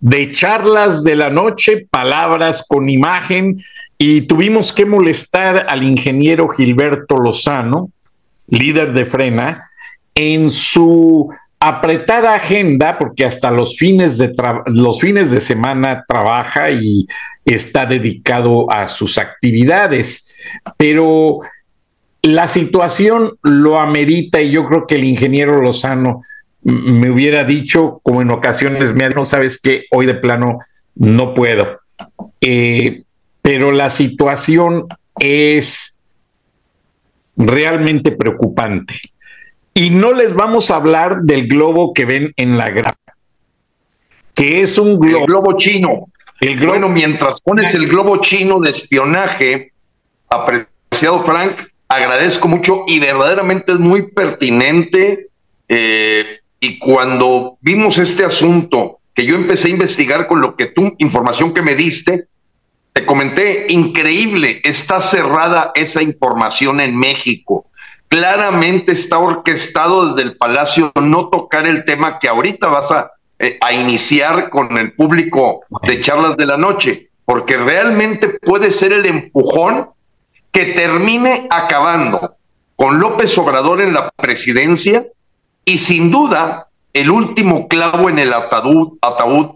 de charlas de la noche, palabras con imagen, y tuvimos que molestar al ingeniero Gilberto Lozano, líder de Frena, en su apretada agenda, porque hasta los fines de, los fines de semana trabaja y está dedicado a sus actividades, pero la situación lo amerita y yo creo que el ingeniero Lozano me hubiera dicho, como en ocasiones me ha no sabes que hoy de plano no puedo. Eh, pero la situación es realmente preocupante. Y no les vamos a hablar del globo que ven en la gráfica, que es un globo, el globo chino. El globo, bueno, mientras pones el globo chino de espionaje, apreciado Frank, agradezco mucho y verdaderamente es muy pertinente. Eh, y cuando vimos este asunto, que yo empecé a investigar con lo que tú, información que me diste, te comenté, increíble, está cerrada esa información en México. Claramente está orquestado desde el Palacio no tocar el tema que ahorita vas a, eh, a iniciar con el público de charlas de la noche, porque realmente puede ser el empujón que termine acabando con López Obrador en la presidencia y sin duda el último clavo en el ataúd,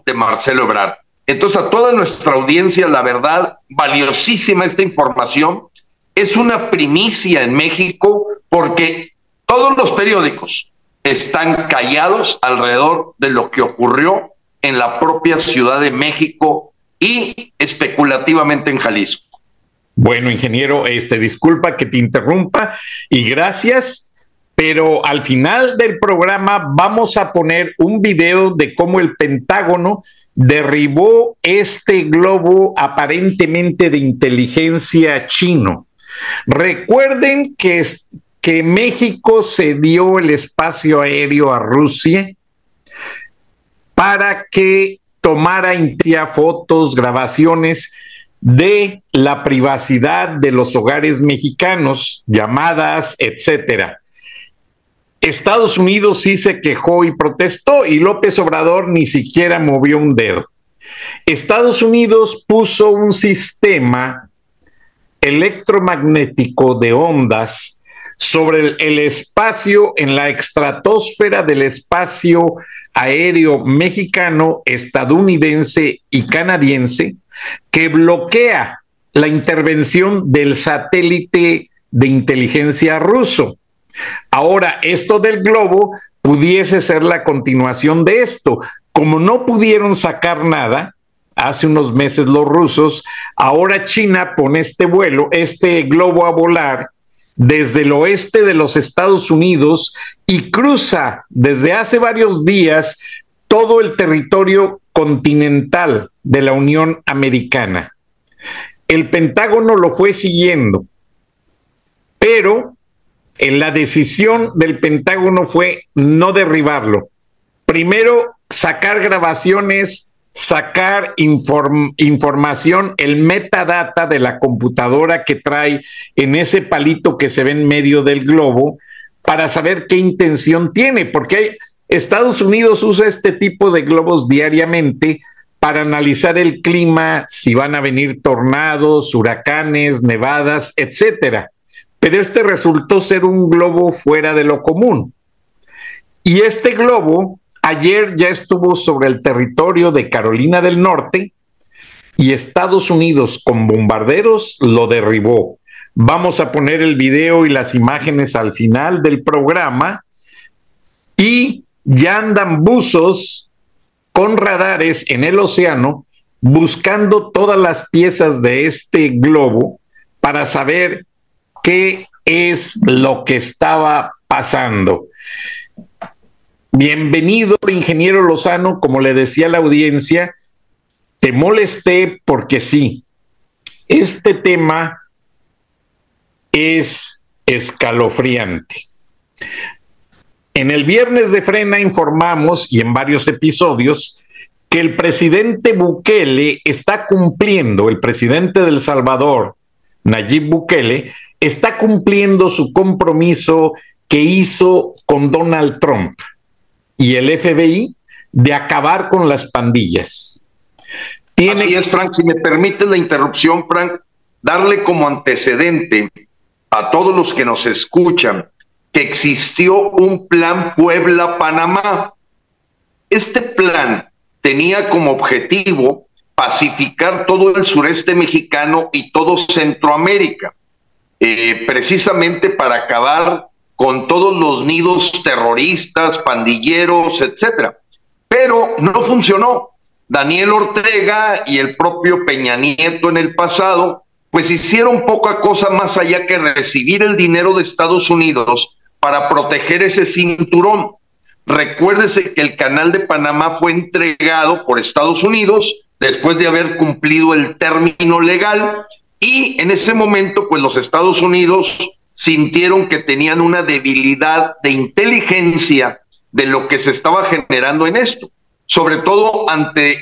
de Marcelo Ebrard. Entonces a toda nuestra audiencia, la verdad, valiosísima esta información. Es una primicia en México porque todos los periódicos están callados alrededor de lo que ocurrió en la propia Ciudad de México y especulativamente en Jalisco. Bueno, ingeniero, este disculpa que te interrumpa y gracias, pero al final del programa vamos a poner un video de cómo el Pentágono derribó este globo aparentemente de inteligencia chino. Recuerden que, que México cedió el espacio aéreo a Rusia para que tomara fotos, grabaciones de la privacidad de los hogares mexicanos, llamadas, etcétera. Estados Unidos sí se quejó y protestó y López Obrador ni siquiera movió un dedo. Estados Unidos puso un sistema electromagnético de ondas sobre el, espacio en la estratosfera del espacio aéreo mexicano, estadounidense y canadiense que bloquea la intervención del satélite de inteligencia ruso. Ahora, esto del globo pudiese ser la continuación de esto. Como no pudieron sacar nada, hace unos meses los rusos, ahora China pone este vuelo, este globo a volar desde el oeste de los Estados Unidos y cruza desde hace varios días todo el territorio continental de la Unión Americana. El Pentágono lo fue siguiendo, pero en la decisión del Pentágono fue no derribarlo. Primero, sacar grabaciones, sacar información, el metadata de la computadora que trae en ese palito que se ve en medio del globo, para saber qué intención tiene, porque Estados Unidos usa este tipo de globos diariamente para analizar el clima, si van a venir tornados, huracanes, nevadas, etcétera. Pero este resultó ser un globo fuera de lo común. Y este globo ayer ya estuvo sobre el territorio de Carolina del Norte y Estados Unidos con bombarderos lo derribó. Vamos a poner el video y las imágenes al final del programa. Y ya andan buzos con radares en el océano buscando todas las piezas de este globo para saber qué es lo que estaba pasando. Bienvenido, ingeniero Lozano, como le decía la audiencia, te molesté porque sí, este tema es escalofriante. En el viernes de frena informamos, y en varios episodios, que el presidente Bukele está cumpliendo, el presidente del Salvador, Nayib Bukele, está cumpliendo su compromiso que hizo con Donald Trump y el FBI de acabar con las pandillas. Así es, Frank. Si me permite la interrupción, Frank, darle como antecedente a todos los que nos escuchan que existió un plan Puebla-Panamá. Este plan tenía como objetivo pacificar todo el sureste mexicano y todo Centroamérica, eh, precisamente para acabar con todos los nidos terroristas, pandilleros, etcétera. Pero no funcionó. Daniel Ortega y el propio Peña Nieto en el pasado, pues hicieron poca cosa más allá que recibir el dinero de Estados Unidos para proteger ese cinturón. Recuérdese que el canal de Panamá fue entregado por Estados Unidos después de haber cumplido el término legal y en ese momento pues los Estados Unidos sintieron que tenían una debilidad de inteligencia de lo que se estaba generando en esto, sobre todo ante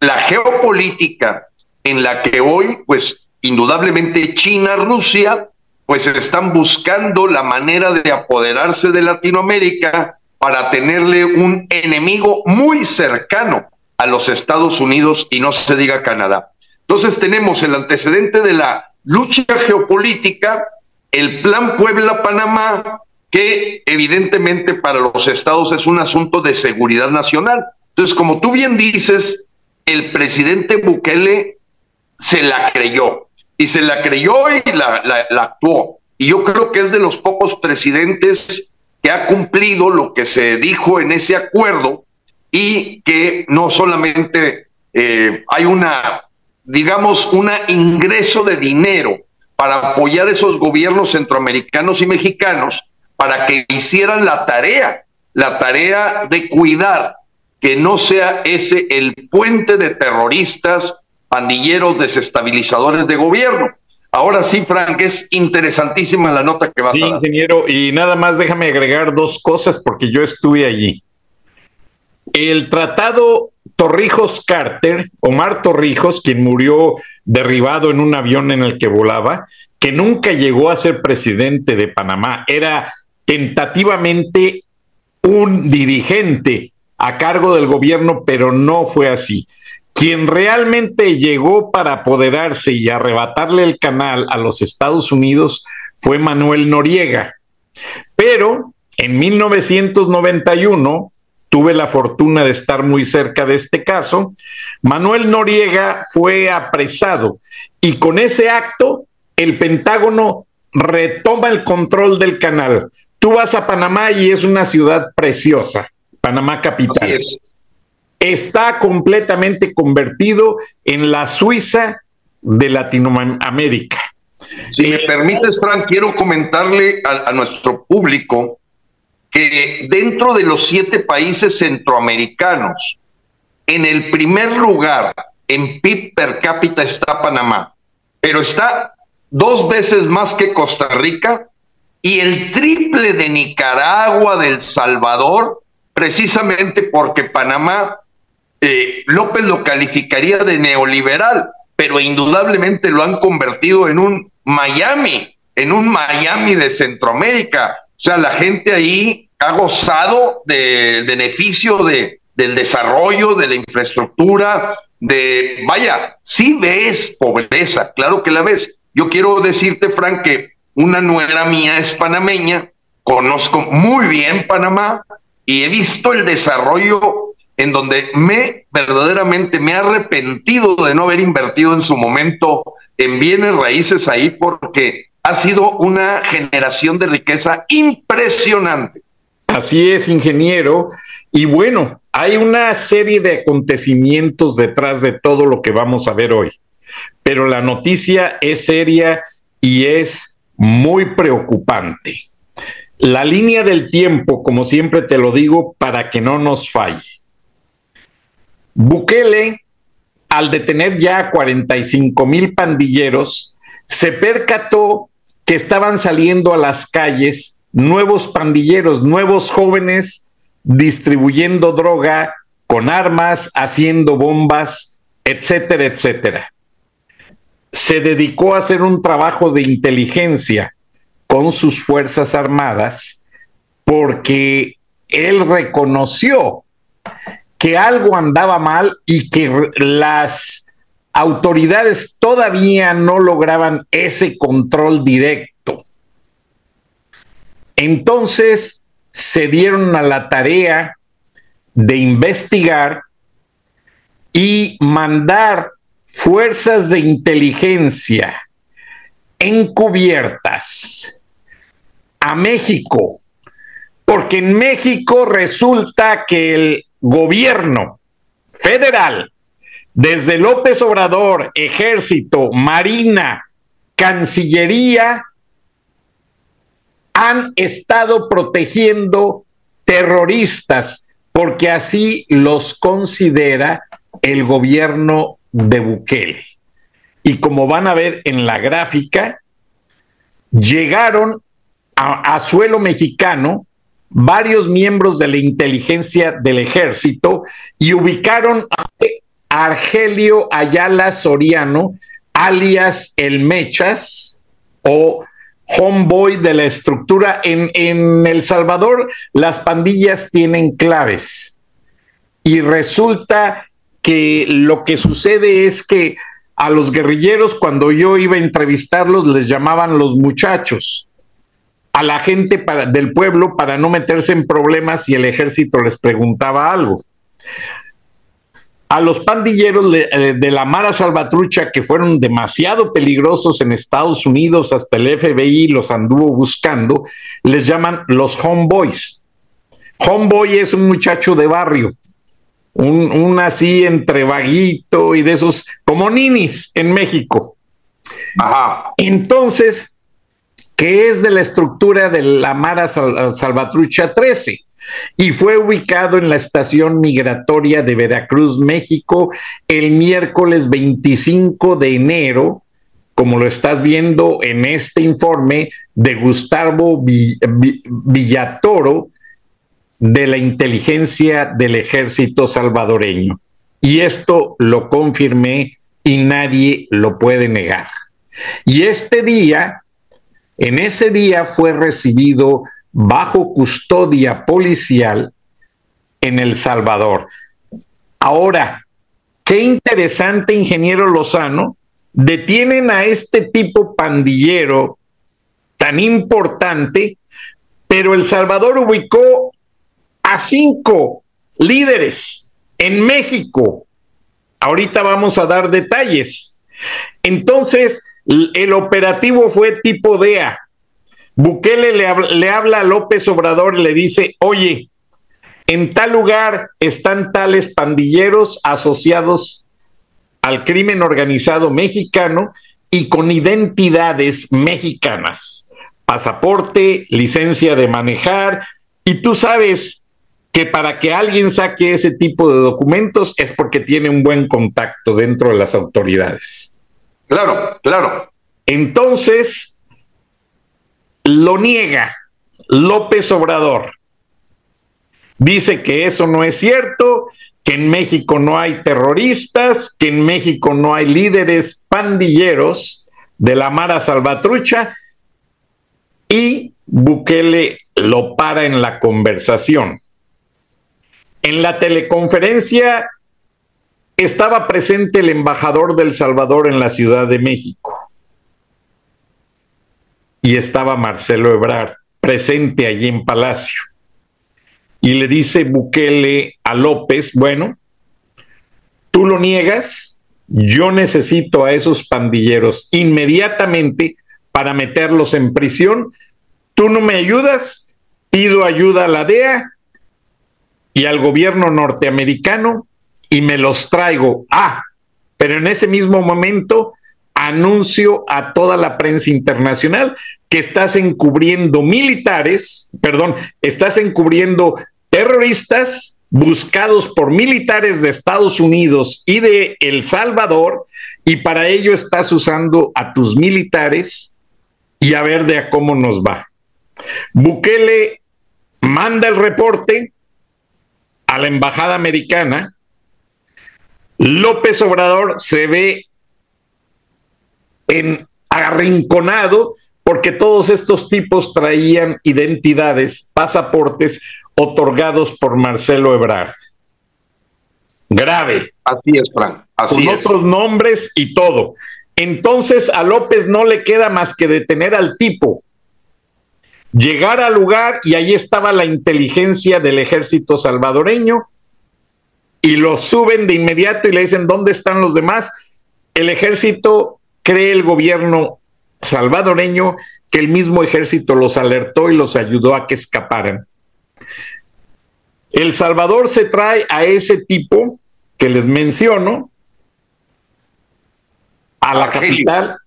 la geopolítica en la que hoy, pues indudablemente China, Rusia, pues están buscando la manera de apoderarse de Latinoamérica para tenerle un enemigo muy cercano a los Estados Unidos y no se diga Canadá. Entonces tenemos el antecedente de la lucha geopolítica el plan Puebla-Panamá, que evidentemente para los estados es un asunto de seguridad nacional. Entonces, como tú bien dices, el presidente Bukele se la creyó y se la creyó y la, actuó. Y yo creo que es de los pocos presidentes que ha cumplido lo que se dijo en ese acuerdo y que no solamente eh, hay una, digamos, un ingreso de dinero para apoyar esos gobiernos centroamericanos y mexicanos para que hicieran la tarea, la tarea de cuidar que no sea ese el puente de terroristas, pandilleros, desestabilizadores de gobierno. Ahora sí, Frank, es interesantísima la nota que vas a dar. ingeniero, y nada más déjame agregar dos cosas porque yo estuve allí. El tratado Torrijos Carter, Omar Torrijos, quien murió derribado en un avión en el que volaba, que nunca llegó a ser presidente de Panamá, era tentativamente un dirigente a cargo del gobierno, pero no fue así. Quien realmente llegó para apoderarse y arrebatarle el canal a los Estados Unidos fue Manuel Noriega. Pero en 1991, tuve la fortuna de estar muy cerca de este caso, Manuel Noriega fue apresado y con ese acto el Pentágono retoma el control del canal. Tú vas a Panamá y es una ciudad preciosa, Panamá capital. Está completamente convertido en la Suiza de Latinoamérica. Si me permites, Frank, quiero comentarle a nuestro público que dentro de los siete países centroamericanos, en el primer lugar en PIB per cápita está Panamá, pero está dos veces más que Costa Rica y el triple de Nicaragua, del Salvador, precisamente porque Panamá, eh, López lo calificaría de neoliberal, pero indudablemente lo han convertido en un Miami, en un Miami de Centroamérica. O sea, la gente ahí ha gozado del beneficio de, del desarrollo, de la infraestructura, de, vaya, sí ves pobreza, claro que la ves. Yo quiero decirte, Frank, que una nuera mía es panameña, conozco muy bien Panamá y he visto el desarrollo en donde me verdaderamente me he arrepentido de no haber invertido en su momento en bienes raíces ahí porque ha sido una generación de riqueza impresionante. Así es, ingeniero. Y bueno, hay una serie de acontecimientos detrás de todo lo que vamos a ver hoy, pero la noticia es seria y es muy preocupante. La línea del tiempo, como siempre te lo digo, para que no nos falle. Bukele, al detener ya 45 mil pandilleros, se percató que estaban saliendo a las calles nuevos pandilleros, nuevos jóvenes distribuyendo droga con armas, haciendo bombas, etcétera, etcétera. Se dedicó a hacer un trabajo de inteligencia con sus Fuerzas Armadas porque él reconoció que algo andaba mal y que las autoridades todavía no lograban ese control directo. Entonces se dieron a la tarea de investigar y mandar fuerzas de inteligencia encubiertas a México, porque en México resulta que el gobierno federal desde López Obrador, Ejército, Marina, Cancillería, han estado protegiendo terroristas porque así los considera el gobierno de Bukele. Y como van a ver en la gráfica, llegaron a, suelo mexicano varios miembros de la inteligencia del ejército y ubicaron a Argelio Ayala Soriano, alias El Mechas o homeboy de la estructura. En, en El Salvador las pandillas tienen claves y resulta que lo que sucede es que a los guerrilleros cuando yo iba a entrevistarlos les llamaban los muchachos a la gente para, del pueblo para no meterse en problemas si el ejército les preguntaba algo a los pandilleros eh, de, la Mara Salvatrucha, que fueron demasiado peligrosos en Estados Unidos, hasta el FBI los anduvo buscando, les llaman los homeboys. Homeboy es un muchacho de barrio, un, un, así entre vaguito y de esos, como ninis en México. Ajá. Entonces, ¿qué es de la estructura de la Mara Salvatrucha 13? Y fue ubicado en la estación migratoria de Veracruz, México, el miércoles 25 de enero, como lo estás viendo en este informe de Gustavo Villatoro de la inteligencia del ejército salvadoreño. Y esto lo confirmé y nadie lo puede negar. Y este día, en ese día fue recibido bajo custodia policial en El Salvador. Ahora, qué interesante, ingeniero Lozano, detienen a este tipo pandillero tan importante, pero El Salvador ubicó a cinco líderes en México. Ahorita vamos a dar detalles. Entonces, el operativo fue tipo DEA. Bukele le, habla a López Obrador y le dice, oye, en tal lugar están tales pandilleros asociados al crimen organizado mexicano y con identidades mexicanas, pasaporte, licencia de manejar, y tú sabes que para que alguien saque ese tipo de documentos es porque tiene un buen contacto dentro de las autoridades. Claro, claro. Entonces, lo niega López Obrador. Dice que eso no es cierto, que en México no hay terroristas, que en México no hay líderes pandilleros de la Mara Salvatrucha y Bukele lo para en la conversación. En la teleconferencia estaba presente el embajador del Salvador en la Ciudad de México y estaba Marcelo Ebrard presente allí en Palacio. y le dice Bukele a López, bueno, tú lo niegas, yo necesito a esos pandilleros inmediatamente para meterlos en prisión, tú no me ayudas, pido ayuda a la DEA y al gobierno norteamericano y me los traigo. Ah, pero en ese mismo momento anuncio a toda la prensa internacional que estás encubriendo militares, perdón, estás encubriendo terroristas buscados por militares de Estados Unidos y de El Salvador, y para ello estás usando a tus militares y a ver de a cómo nos va. Bukele manda el reporte a la embajada americana. López Obrador se ve en arrinconado porque todos estos tipos traían identidades, pasaportes otorgados por Marcelo Ebrard. Grave. Así es, Frank. Así con otros nombres y todo. Entonces a López no le queda más que detener al tipo, llegar al lugar y ahí estaba la inteligencia del ejército salvadoreño y lo suben de inmediato y le dicen, ¿dónde están los demás? El ejército cree el gobierno salvadoreño que el mismo ejército los alertó y los ayudó a que escaparan. El Salvador se trae a ese tipo que les menciono a la capital,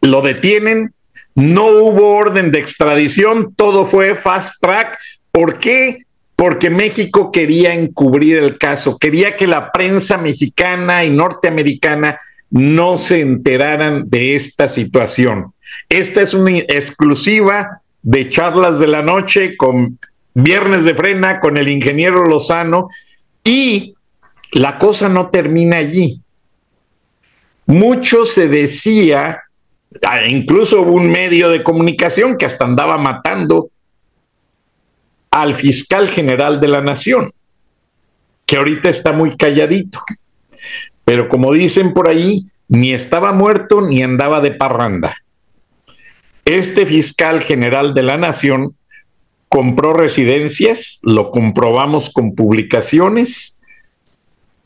lo detienen, no hubo orden de extradición, todo fue fast track. ¿Por qué? Porque México quería encubrir el caso, quería que la prensa mexicana y norteamericana no se enteraran de esta situación. Esta es una exclusiva de charlas de la noche con Viernes de Frena, con el ingeniero Lozano, y la cosa no termina allí. Mucho se decía, ah, incluso hubo un medio de comunicación que hasta andaba matando al fiscal general de la nación, que ahorita está muy calladito. Pero como dicen por ahí, ni estaba muerto ni andaba de parranda. Este fiscal general de la nación compró residencias, lo comprobamos con publicaciones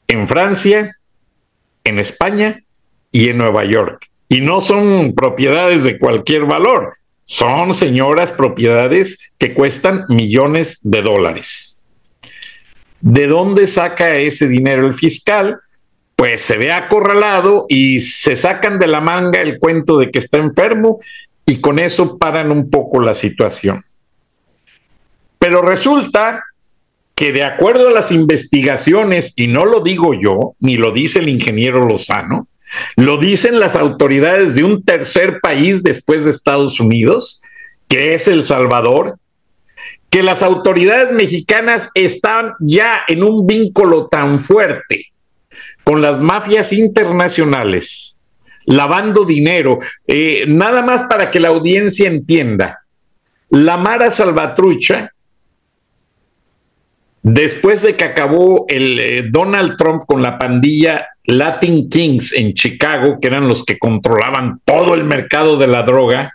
en Francia, en España y en Nueva York. Y no son propiedades de cualquier valor, son señoras propiedades que cuestan millones de dólares. ¿De dónde saca ese dinero el fiscal? Pues se ve acorralado y se sacan de la manga el cuento de que está enfermo y con eso paran un poco la situación. Pero resulta que de acuerdo a las investigaciones, y no lo digo yo, ni lo dice el ingeniero Lozano, lo dicen las autoridades de un tercer país después de Estados Unidos, que es El Salvador, que las autoridades mexicanas están ya en un vínculo tan fuerte con las mafias internacionales, lavando dinero. Eh, nada más para que la audiencia entienda. La Mara Salvatrucha, después de que acabó el eh, Donald Trump con la pandilla Latin Kings en Chicago, que eran los que controlaban todo el mercado de la droga,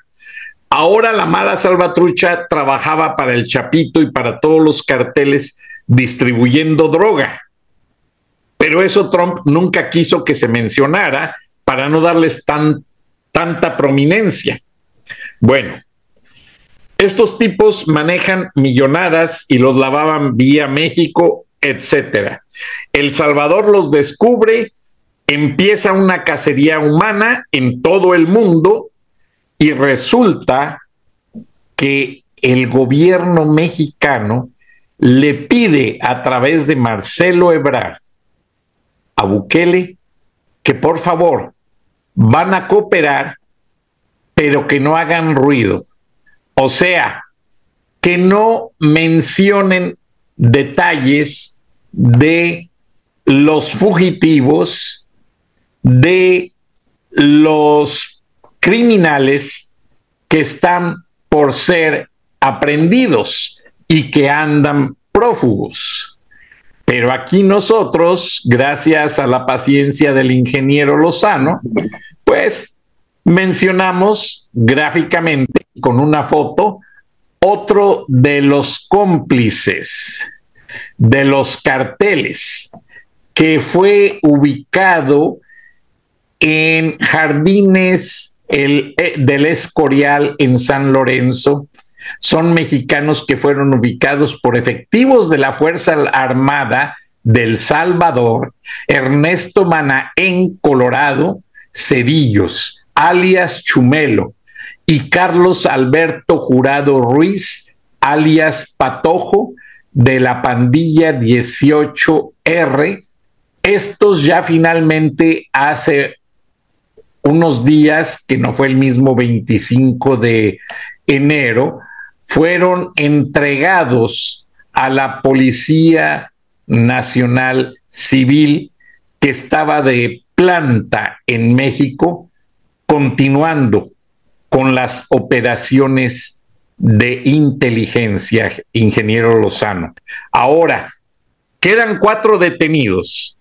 ahora la Mara Salvatrucha trabajaba para el Chapito y para todos los carteles distribuyendo droga. Pero eso Trump nunca quiso que se mencionara para no darles tan, tanta prominencia. Bueno, estos tipos manejan millonadas y los lavaban vía México, etcétera. El Salvador los descubre, empieza una cacería humana en todo el mundo y resulta que el gobierno mexicano le pide a través de Marcelo Ebrard a Bukele que por favor van a cooperar, pero que no hagan ruido. O sea, que no mencionen detalles de los fugitivos, de los criminales que están por ser aprendidos y que andan prófugos. Pero aquí nosotros, gracias a la paciencia del ingeniero Lozano, pues mencionamos gráficamente con una foto otro de los cómplices de los carteles que fue ubicado en Jardines eh, del Escorial en San Lorenzo. Son mexicanos que fueron ubicados por efectivos de la Fuerza Armada del Salvador, Ernesto en Colorado, Cedillos, alias Chumelo, y Carlos Alberto Jurado Ruiz, alias Patojo, de la pandilla 18R. Estos ya finalmente hace unos días, que no fue el mismo 25 de enero, fueron entregados a la Policía Nacional Civil que estaba de planta en México, continuando con las operaciones de inteligencia, ingeniero Lozano. Ahora, quedan cuatro detenidos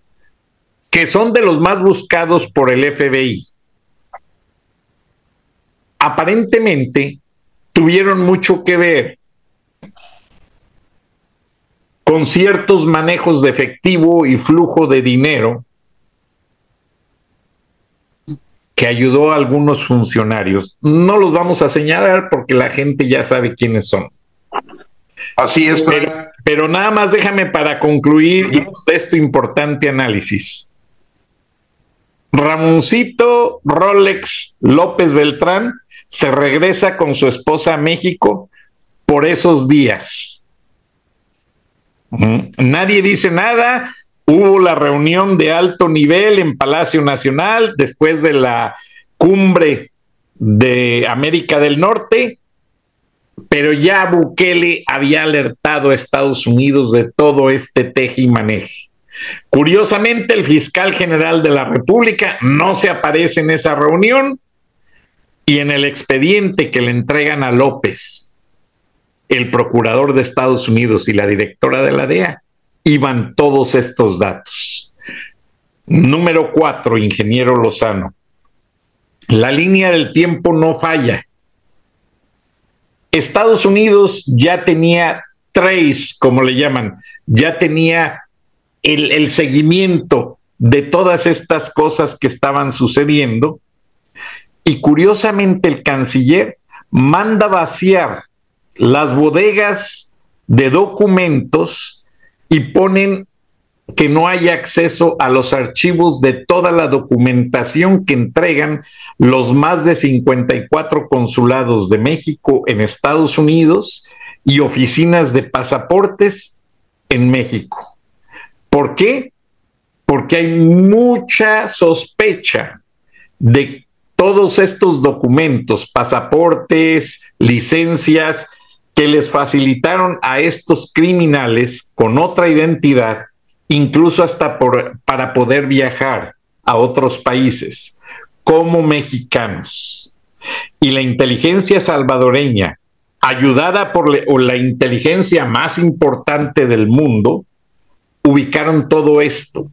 que son de los más buscados por el FBI. Aparentemente tuvieron mucho que ver con ciertos manejos de efectivo y flujo de dinero que ayudó a algunos funcionarios. No los vamos a señalar porque la gente ya sabe quiénes son. Así es. Pero, pero nada más déjame para concluir este importante análisis. Ramoncito Rolex López Beltrán se regresa con su esposa a México por esos días. Nadie dice nada, Hubo la reunión de alto nivel en Palacio Nacional después de la cumbre de América del Norte, pero ya Bukele había alertado a Estados Unidos de todo este teje y maneje. Curiosamente, el fiscal general de la República no se aparece en esa reunión y en el expediente que le entregan a López, el procurador de Estados Unidos y la directora de la DEA, iban todos estos datos. Número cuatro, ingeniero Lozano. La línea del tiempo no falla. Estados Unidos ya tenía trace, como le llaman, ya tenía el, el seguimiento de todas estas cosas que estaban sucediendo. Y curiosamente el canciller manda vaciar las bodegas de documentos y ponen que no haya acceso a los archivos de toda la documentación que entregan los más de 54 consulados de México en Estados Unidos y oficinas de pasaportes en México. ¿Por qué? Porque hay mucha sospecha de todos estos documentos, pasaportes, licencias, que les facilitaron a estos criminales con otra identidad, incluso hasta por, para poder viajar a otros países como mexicanos. Y la inteligencia salvadoreña, ayudada por la inteligencia más importante del mundo, ubicaron todo esto.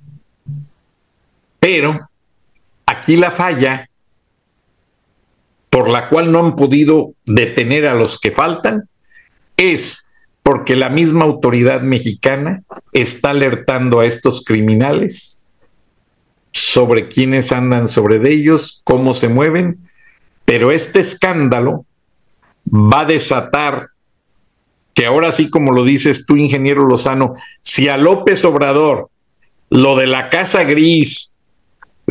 Pero aquí la falla por la cual no han podido detener a los que faltan es porque la misma autoridad mexicana está alertando a estos criminales sobre quiénes andan sobre ellos, cómo se mueven, pero este escándalo va a desatar que ahora sí, como lo dices tú, ingeniero Lozano, si a López Obrador lo de la Casa Gris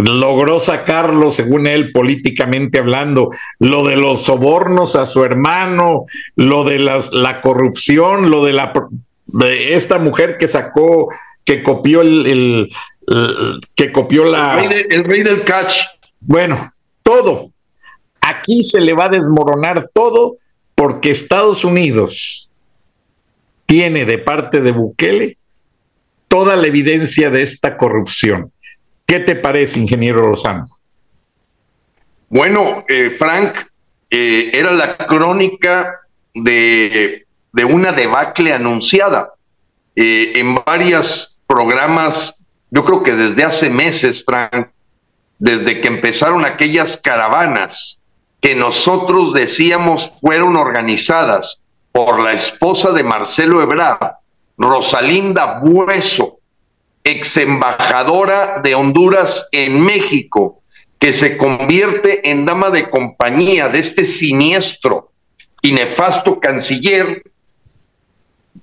logró sacarlo, según él, políticamente hablando, lo de los sobornos a su hermano, lo de las, la corrupción, lo de la de esta mujer que sacó, que copió el, que copió la el rey, del catch. Bueno, todo. Aquí se le va a desmoronar todo porque Estados Unidos tiene de parte de Bukele toda la evidencia de esta corrupción. ¿Qué te parece, ingeniero Rosano? Bueno, eh, Frank, eh, era la crónica de, una debacle anunciada eh, en varios programas, yo creo que desde hace meses, Frank, desde que empezaron aquellas caravanas que nosotros decíamos fueron organizadas por la esposa de Marcelo Ebrard, Rosalinda Bueso, ex embajadora de Honduras en México, que se convierte en dama de compañía de este siniestro y nefasto canciller,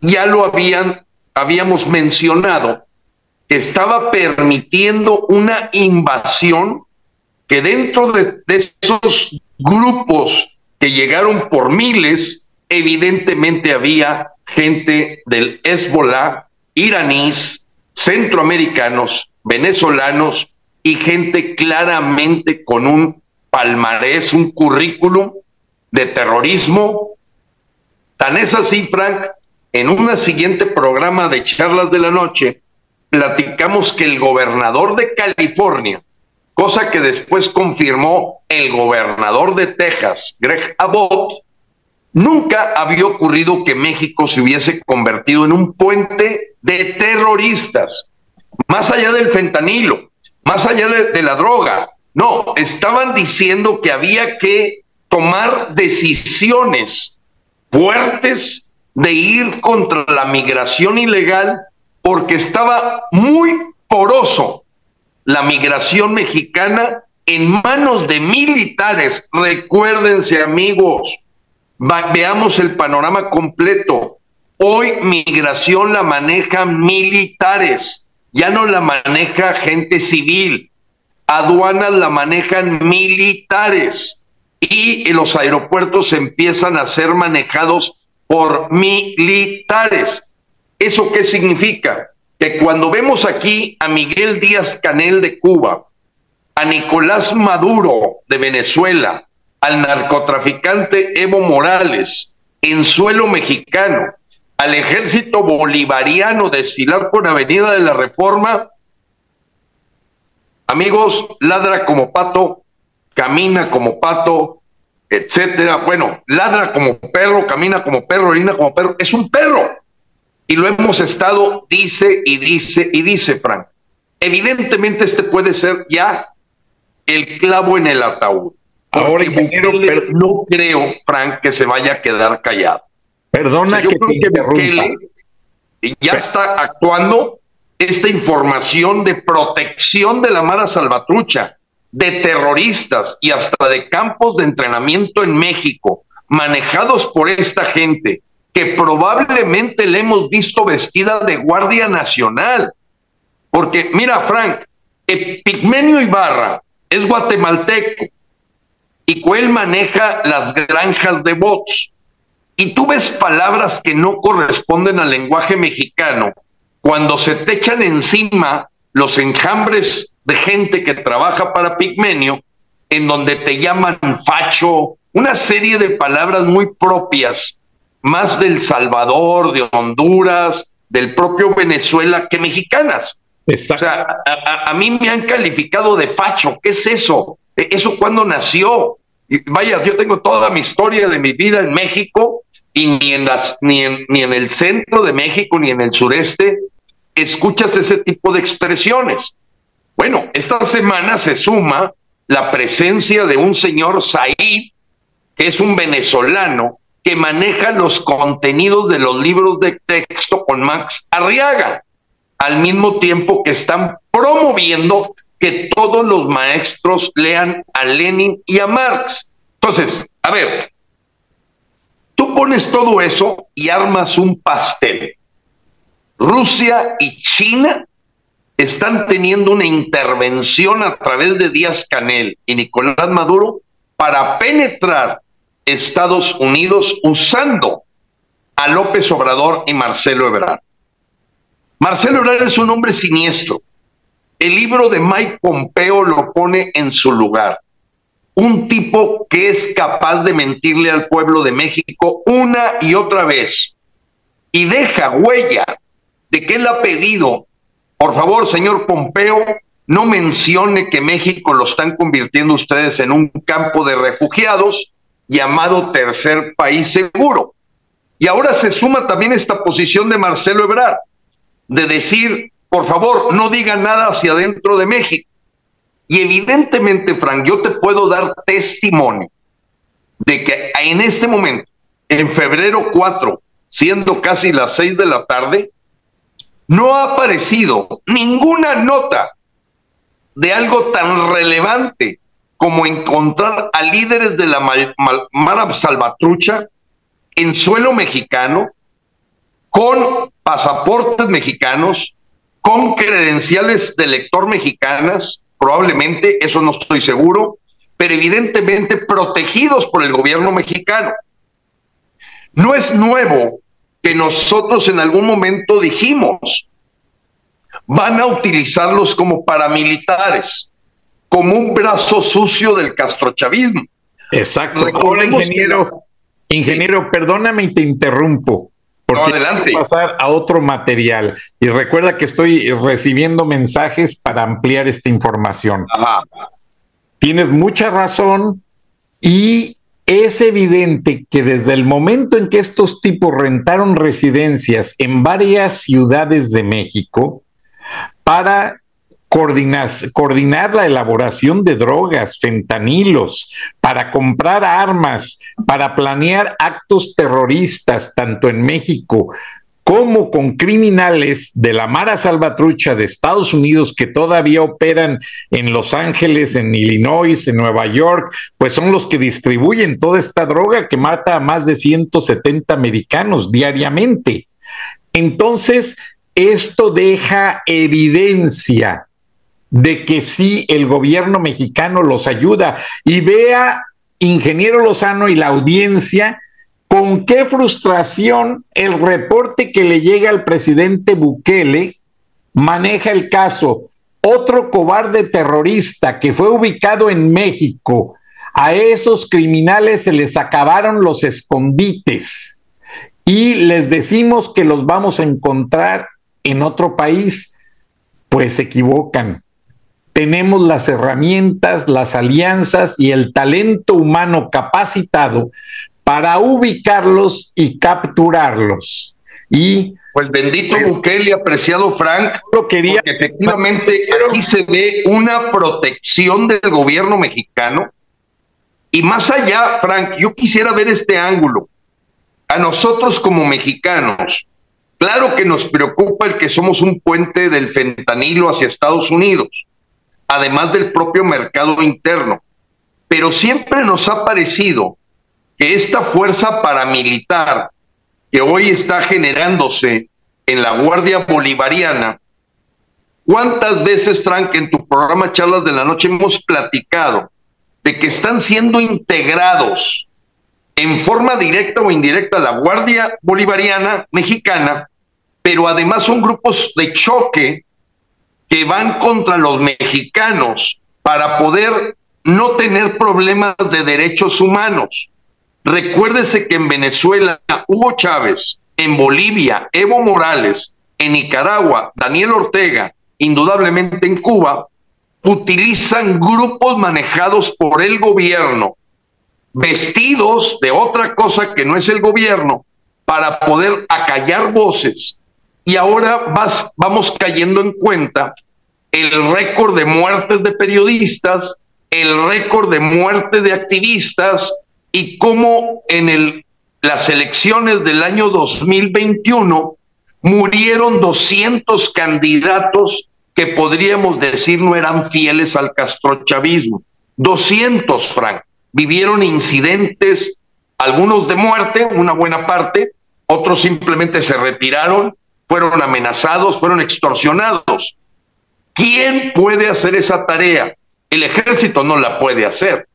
ya lo habían, habíamos mencionado, estaba permitiendo una invasión que dentro de, de esos grupos que llegaron por miles, evidentemente había gente del Hezbollah, iraníes, centroamericanos, venezolanos y gente claramente con un palmarés, un currículum de terrorismo. Tan es así, Frank, en un siguiente programa de charlas de la noche, platicamos que el gobernador de California, cosa que después confirmó el gobernador de Texas, Greg Abbott, nunca había ocurrido que México se hubiese convertido en un puente de terroristas, más allá del fentanilo, más allá de, la droga. No, estaban diciendo que había que tomar decisiones fuertes de ir contra la migración ilegal porque estaba muy poroso la migración mexicana en manos de militares. Recuérdense amigos, veamos el panorama completo. Hoy migración la manejan militares, ya no la maneja gente civil. Aduanas la manejan militares y los aeropuertos empiezan a ser manejados por militares. ¿Eso qué significa? Que cuando vemos aquí a Miguel Díaz Canel de Cuba, a Nicolás Maduro de Venezuela, al narcotraficante Evo Morales en suelo mexicano, al ejército bolivariano desfilar por Avenida de la Reforma, amigos, ladra como pato, camina como pato, etcétera. Bueno, ladra como perro, camina como perro, orina como perro, es un perro. Y lo hemos estado, dice y dice y dice, Frank. Evidentemente este puede ser ya el clavo en el ataúd. Ahora, ingeniero, no creo, Frank, que se vaya a quedar callado. Perdona que te interrumpa. ya está actuando esta información de protección de la Mara Salvatrucha, de terroristas y hasta de campos de entrenamiento en México, manejados por esta gente, que probablemente le hemos visto vestida de Guardia Nacional. Porque, mira, Frank, Pigmenio Ibarra es guatemalteco y él maneja las granjas de bots y tú ves palabras que no corresponden al lenguaje mexicano, cuando se te echan encima los enjambres de gente que trabaja para Pigmenio, en donde te llaman facho, una serie de palabras muy propias, más del Salvador, de Honduras, del propio Venezuela, que mexicanas. O sea, a, a, mí me han calificado de facho. ¿Qué es eso? ¿E, ¿Eso cuándo nació? Vaya, yo tengo toda mi historia de mi vida en México y ni en, las, ni, en, ni en el centro de México ni en el sureste escuchas ese tipo de expresiones. Bueno, esta semana se suma la presencia de un señor Said, que es un venezolano que maneja los contenidos de los libros de texto con Max Arriaga, al mismo tiempo que están promoviendo que todos los maestros lean a Lenin y a Marx. Entonces, a ver, Tú pones todo eso y armas un pastel. Rusia y China están teniendo una intervención a través de Díaz Canel y Nicolás Maduro para penetrar Estados Unidos usando a López Obrador y Marcelo Ebrard. Marcelo Ebrard es un hombre siniestro. El libro de Mike Pompeo lo pone en su lugar un tipo que es capaz de mentirle al pueblo de México una y otra vez y deja huella de que él ha pedido, por favor, señor Pompeo, no mencione que México lo están convirtiendo ustedes en un campo de refugiados llamado tercer país seguro. Y ahora se suma también esta posición de Marcelo Ebrard, de decir, por favor, no diga nada hacia adentro de México. Y evidentemente, Frank, yo te puedo dar testimonio de que en este momento en febrero 4, siendo casi las 6 de la tarde, no ha aparecido ninguna nota de algo tan relevante como encontrar a líderes de la Mara Salvatrucha en suelo mexicano, con pasaportes mexicanos, con credenciales de lector mexicanas, probablemente, eso no estoy seguro, pero evidentemente protegidos por el gobierno mexicano. No es nuevo que nosotros en algún momento dijimos, van a utilizarlos como paramilitares, como un brazo sucio del castrochavismo. Exacto. Ahora, ingeniero, ingeniero, perdóname y te interrumpo. Porque adelante. pasar a otro material. Y recuerda que estoy recibiendo mensajes para ampliar esta información. Tienes mucha razón y es evidente que desde el momento en que estos tipos rentaron residencias en varias ciudades de México para coordinar, la elaboración de drogas, fentanilos, para comprar armas, para planear actos terroristas, tanto en México como con criminales de la Mara Salvatrucha de Estados Unidos que todavía operan en Los Ángeles, en Illinois, en Nueva York, pues son los que distribuyen toda esta droga que mata a más de 170 americanos diariamente. Entonces, esto deja evidencia de que sí el gobierno mexicano los ayuda. Y vea, ingeniero Lozano y la audiencia, con qué frustración el reporte que le llega al presidente Bukele maneja el caso. Otro cobarde terrorista que fue ubicado en México, a esos criminales se les acabaron los escondites y les decimos que los vamos a encontrar en otro país, pues se equivocan tenemos las herramientas, las alianzas y el talento humano capacitado para ubicarlos y capturarlos. Y pues bendito pues, Bukele, apreciado Frank, lo quería, porque efectivamente aquí se ve una protección del gobierno mexicano. Y más allá, Frank, yo quisiera ver este ángulo. A nosotros como mexicanos, claro que nos preocupa el que somos un puente del fentanilo hacia Estados Unidos además del propio mercado interno. Pero siempre nos ha parecido que esta fuerza paramilitar que hoy está generándose en la Guardia Bolivariana, ¿cuántas veces, Frank, en tu programa Charlas de la Noche hemos platicado de que están siendo integrados en forma directa o indirecta a la Guardia Bolivariana mexicana, pero además son grupos de choque que van contra los mexicanos para poder no tener problemas de derechos humanos. Recuérdese que en Venezuela Hugo Chávez, en Bolivia Evo Morales, en Nicaragua Daniel Ortega, indudablemente en Cuba, utilizan grupos manejados por el gobierno, vestidos de otra cosa que no es el gobierno, para poder acallar voces y ahora vas, vamos cayendo en cuenta el récord de muertes de periodistas, el récord de muertes de activistas y cómo en el, las elecciones del año 2021 murieron 200 candidatos que podríamos decir no eran fieles al castrochavismo. 200, Frank, vivieron incidentes, algunos de muerte, una buena parte, otros simplemente se retiraron fueron amenazados, fueron extorsionados. ¿Quién puede hacer esa tarea? El ejército no la puede hacer.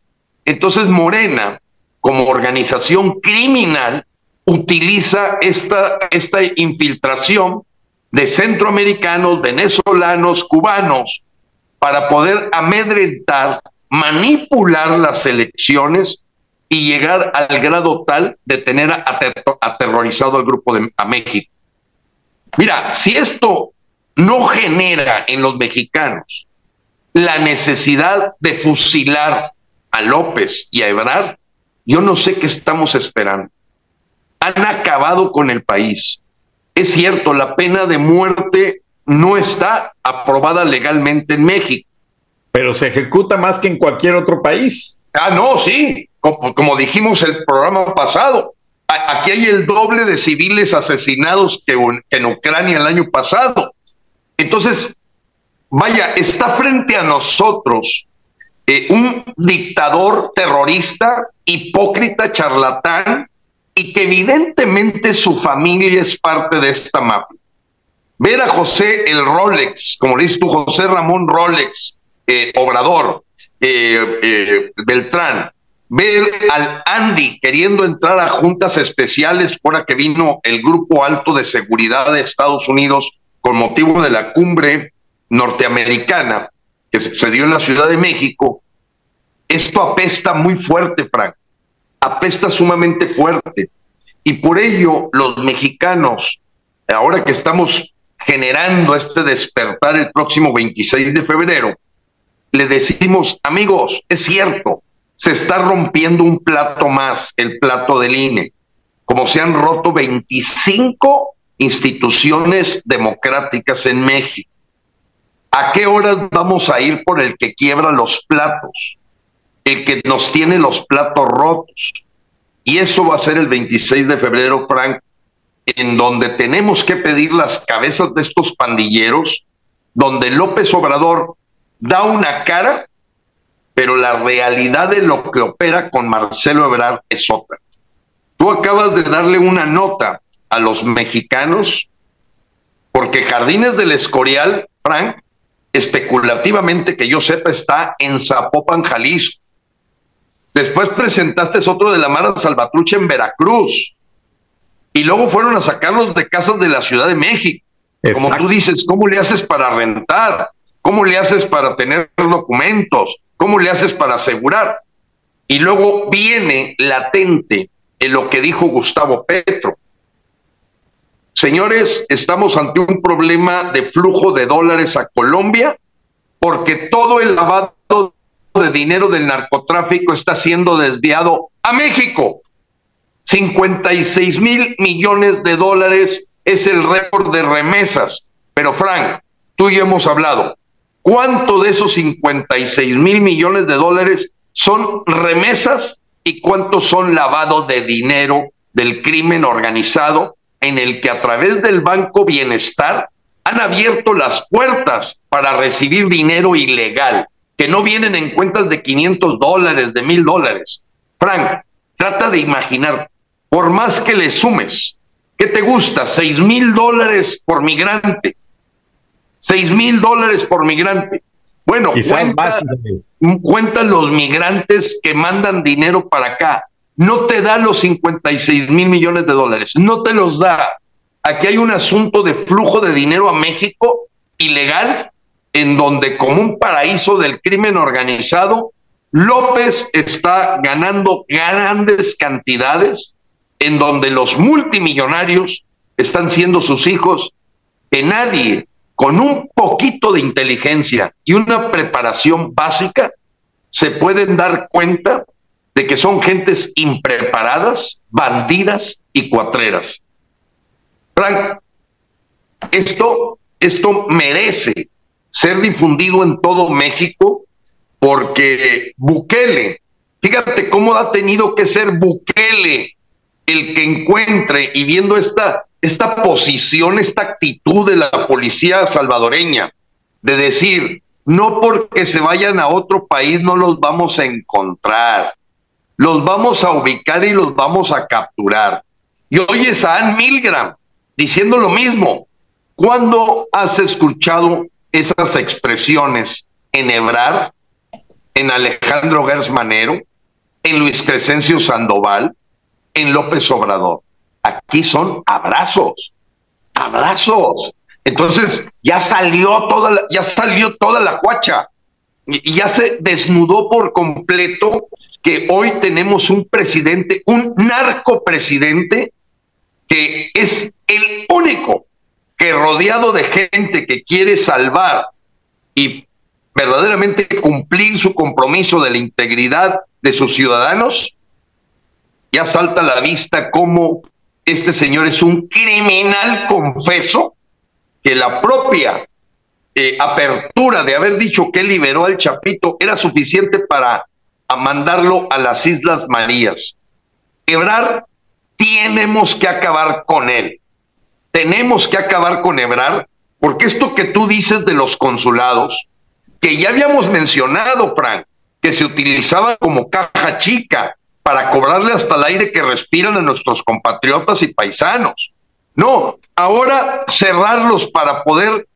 Entonces Morena, como organización criminal, utiliza esta, esta infiltración de centroamericanos, venezolanos, cubanos, para poder amedrentar, manipular las elecciones y llegar al grado tal de tener aterrorizado al grupo de a México. Mira, si esto no genera en los mexicanos la necesidad de fusilar a López y a Ebrard, yo no sé qué estamos esperando. Han acabado con el país. Es cierto, la pena de muerte no está aprobada legalmente en México. Pero se ejecuta más que en cualquier otro país. Ah, no, sí, como, como dijimos el programa pasado, aquí hay el doble de civiles asesinados que en Ucrania el año pasado. Entonces, vaya, está frente a nosotros eh, un dictador terrorista, hipócrita, charlatán, y que evidentemente su familia es parte de esta mafia. Ver a José el Rolex, como le dices tú, José Ramón Rolex, eh, Obrador, eh, Beltrán, ver al Andy queriendo entrar a juntas especiales ahora que vino el Grupo Alto de Seguridad de Estados Unidos con motivo de la cumbre norteamericana que se dio en la Ciudad de México, esto apesta muy fuerte, Frank, apesta sumamente fuerte. Y por ello los mexicanos, ahora que estamos generando este despertar el próximo 26 de febrero, le decimos, amigos, es cierto, se está rompiendo un plato más, el plato del INE, como se han roto 25 instituciones democráticas en México. ¿A qué horas vamos a ir por el que quiebra los platos? El que nos tiene los platos rotos. Y eso va a ser el 26 de febrero, Frank, en donde tenemos que pedir las cabezas de estos pandilleros, donde López Obrador da una cara, pero la realidad de lo que opera con Marcelo Ebrard es otra. Tú acabas de darle una nota a los mexicanos, porque Jardines del Escorial, Frank, especulativamente que yo sepa, está en Zapopan, Jalisco. Después presentaste otro de la Mara Salvatrucha en Veracruz. Y luego fueron a sacarlos de casas de la Ciudad de México. Como tú dices, ¿cómo le haces para rentar? ¿Cómo le haces para tener documentos? ¿Cómo le haces para asegurar? Y luego viene latente en lo que dijo Gustavo Petro. Señores, estamos ante un problema de flujo de dólares a Colombia porque todo el lavado de dinero del narcotráfico está siendo desviado a México. 56 mil millones de dólares es el récord de remesas. Pero Frank, tú y yo hemos hablado. ¿Cuánto de esos 56 mil millones de dólares son remesas y cuántos son lavado de dinero del crimen organizado en el que a través del Banco Bienestar han abierto las puertas para recibir dinero ilegal, que no vienen en cuentas de 500 dólares, de mil dólares. Frank, trata de imaginar, por más que le sumes, ¿qué te gusta? ¿Seis mil dólares por migrante? ¿Seis mil dólares por migrante? Bueno, cuentan los migrantes que mandan dinero para acá no te da los 56 mil millones de dólares, no te los da. Aquí hay un asunto de flujo de dinero a México ilegal, en donde como un paraíso del crimen organizado, López está ganando grandes cantidades, en donde los multimillonarios están siendo sus hijos, que nadie con un poquito de inteligencia y una preparación básica se pueden dar cuenta de que son gentes impreparadas, bandidas y cuatreras. Frank, esto, esto merece ser difundido en todo México porque Bukele, fíjate cómo ha tenido que ser Bukele el que encuentre y viendo esta, esta posición, esta actitud de la policía salvadoreña, de decir, no porque se vayan a otro país no los vamos a encontrar los vamos a ubicar y los vamos a capturar. Y oyes a Ann Milgram diciendo lo mismo. ¿Cuándo has escuchado esas expresiones en Ebrar, en Alejandro Gersmanero, en Luis Crescencio Sandoval, en López Obrador? Aquí son abrazos, abrazos. Entonces ya salió toda la, ya salió toda la cuacha y ya se desnudó por completo que hoy tenemos un presidente, un narcopresidente, que es el único que rodeado de gente que quiere salvar y verdaderamente cumplir su compromiso de la integridad de sus ciudadanos, ya salta a la vista como este señor es un criminal confeso, que la propia eh, apertura de haber dicho que liberó al Chapito era suficiente para mandarlo a las Islas Marías. Quebrar tenemos que acabar con él. Tenemos que acabar con Ebrar, porque esto que tú dices de los consulados, que ya habíamos mencionado, Frank, que se utilizaba como caja chica para cobrarle hasta el aire que respiran a nuestros compatriotas y paisanos. No, ahora cerrarlos para poder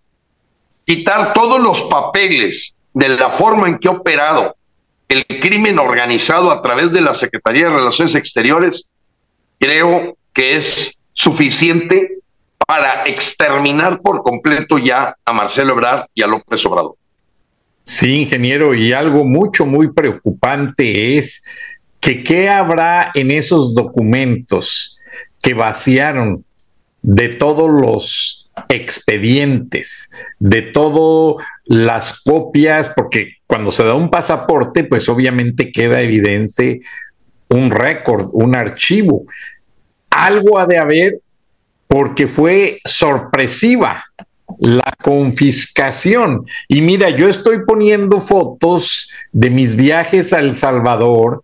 quitar todos los papeles de la forma en que ha operado el crimen organizado a través de la Secretaría de Relaciones Exteriores, creo que es suficiente para exterminar por completo ya a Marcelo Ebrard y a López Obrador. Sí, ingeniero, y algo mucho, muy preocupante es que qué habrá en esos documentos que vaciaron de todos los expedientes, de todas las copias, porque cuando se da un pasaporte, pues obviamente queda evidente un récord, un archivo. Algo ha de haber porque fue sorpresiva la confiscación. Y mira, yo estoy poniendo fotos de mis viajes a El Salvador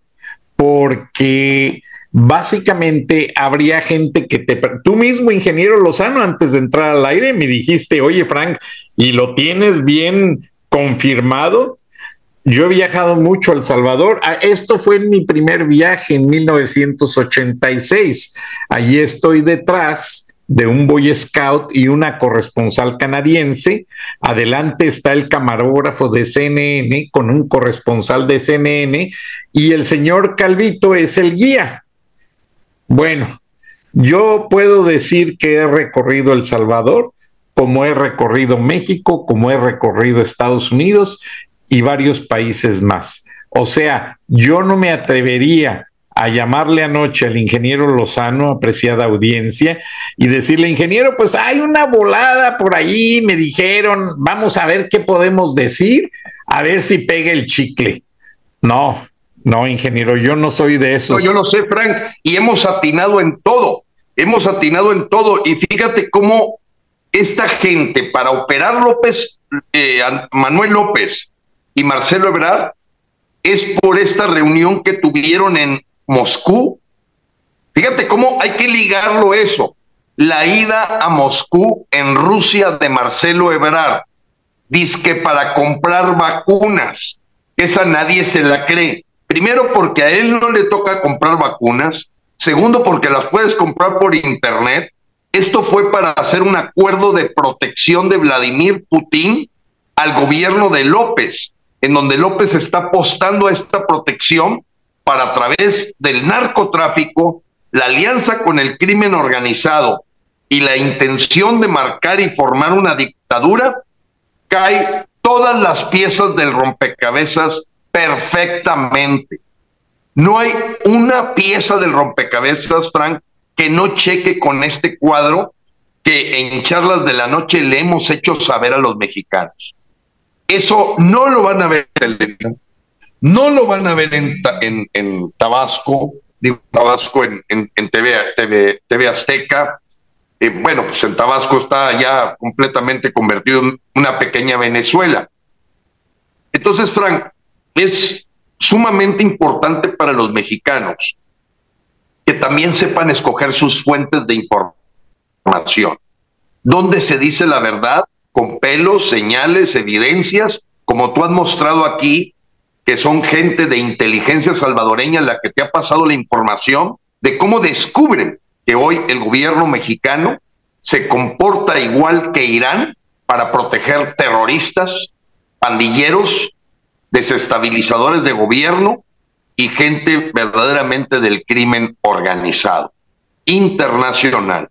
porque básicamente habría gente que te... Tú mismo, ingeniero Lozano, antes de entrar al aire, me dijiste, oye Frank, ¿y lo tienes bien confirmado? Yo he viajado mucho a El Salvador. Ah, esto fue en mi primer viaje en 1986. Allí estoy detrás de un Boy Scout y una corresponsal canadiense. Adelante está el camarógrafo de CNN con un corresponsal de CNN y el señor Calvito es el guía. Bueno, yo puedo decir que he recorrido El Salvador, como he recorrido México, como he recorrido Estados Unidos y varios países más. O sea, yo no me atrevería a llamarle anoche al ingeniero Lozano, apreciada audiencia, y decirle, ingeniero, pues hay una volada por ahí, me dijeron, vamos a ver qué podemos decir, a ver si pega el chicle. No, no, ingeniero, yo no soy de eso. yo lo sé, Frank, y hemos atinado en todo, hemos atinado en todo, y fíjate cómo esta gente para operar López, eh, Manuel López y Marcelo Ebrard, es por esta reunión que tuvieron en Moscú. Fíjate cómo hay que ligarlo eso. La ida a Moscú en Rusia de Marcelo Ebrard. Dice para comprar vacunas. Esa nadie se la cree. Primero porque a él no le toca comprar vacunas. Segundo porque las puedes comprar por internet. Esto fue para hacer un acuerdo de protección de Vladimir Putin al gobierno de López, en donde López está apostando a esta protección para través del narcotráfico, la alianza con el crimen organizado y la intención de marcar y formar una dictadura, cae todas las piezas del rompecabezas perfectamente. No hay una pieza del rompecabezas, Frank, que no cheque con este cuadro que en charlas de la noche le hemos hecho saber a los mexicanos. Eso no lo van a ver en no lo van a ver en, en, Tabasco, digo Tabasco en, en, TV, TV, Azteca. Eh, bueno, pues en Tabasco está ya completamente convertido en una pequeña Venezuela. Entonces, Frank, es sumamente importante para los mexicanos que también sepan escoger sus fuentes de información. Donde se dice la verdad, con pelos, señales, evidencias, como tú has mostrado aquí, que son gente de inteligencia salvadoreña la que te ha pasado la información de cómo descubren que hoy el gobierno mexicano se comporta igual que Irán para proteger terroristas, pandilleros, desestabilizadores de gobierno y gente verdaderamente del crimen organizado, internacional.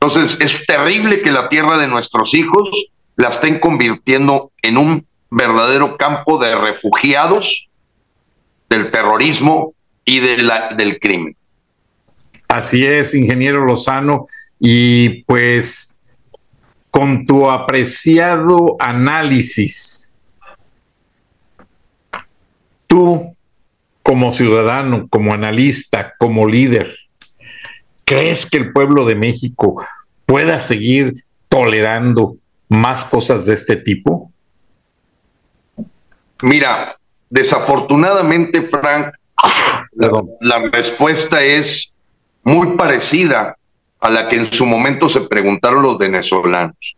Entonces, es terrible que la tierra de nuestros hijos la estén convirtiendo en un verdadero campo de refugiados del terrorismo y del crimen. Así es, ingeniero Lozano, y pues con tu apreciado análisis, tú como ciudadano, como analista, como líder, ¿crees que el pueblo de México pueda seguir tolerando más cosas de este tipo? Mira, desafortunadamente, Frank, la, respuesta es muy parecida a la que en su momento se preguntaron los venezolanos.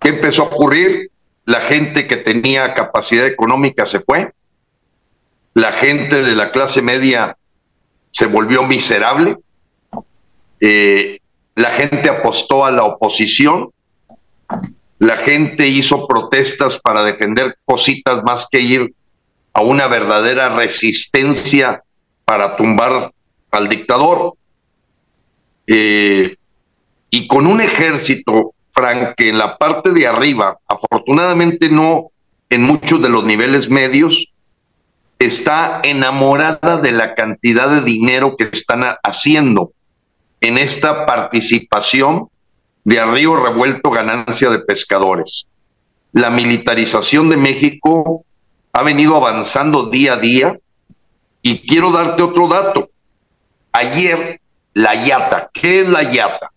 ¿Qué empezó a ocurrir? La gente que tenía capacidad económica se fue, la gente de la clase media se volvió miserable, eh, la gente apostó a la oposición, la gente hizo protestas para defender cositas más que ir a una verdadera resistencia para tumbar al dictador. Eh, y con un ejército, Frank, que en la parte de arriba, afortunadamente no en muchos de los niveles medios, está enamorada de la cantidad de dinero que están haciendo en esta participación de Arrío Revuelto Ganancia de Pescadores. La militarización de México ha venido avanzando día a día y quiero darte otro dato. Ayer, la IATA, ¿qué es la IATA?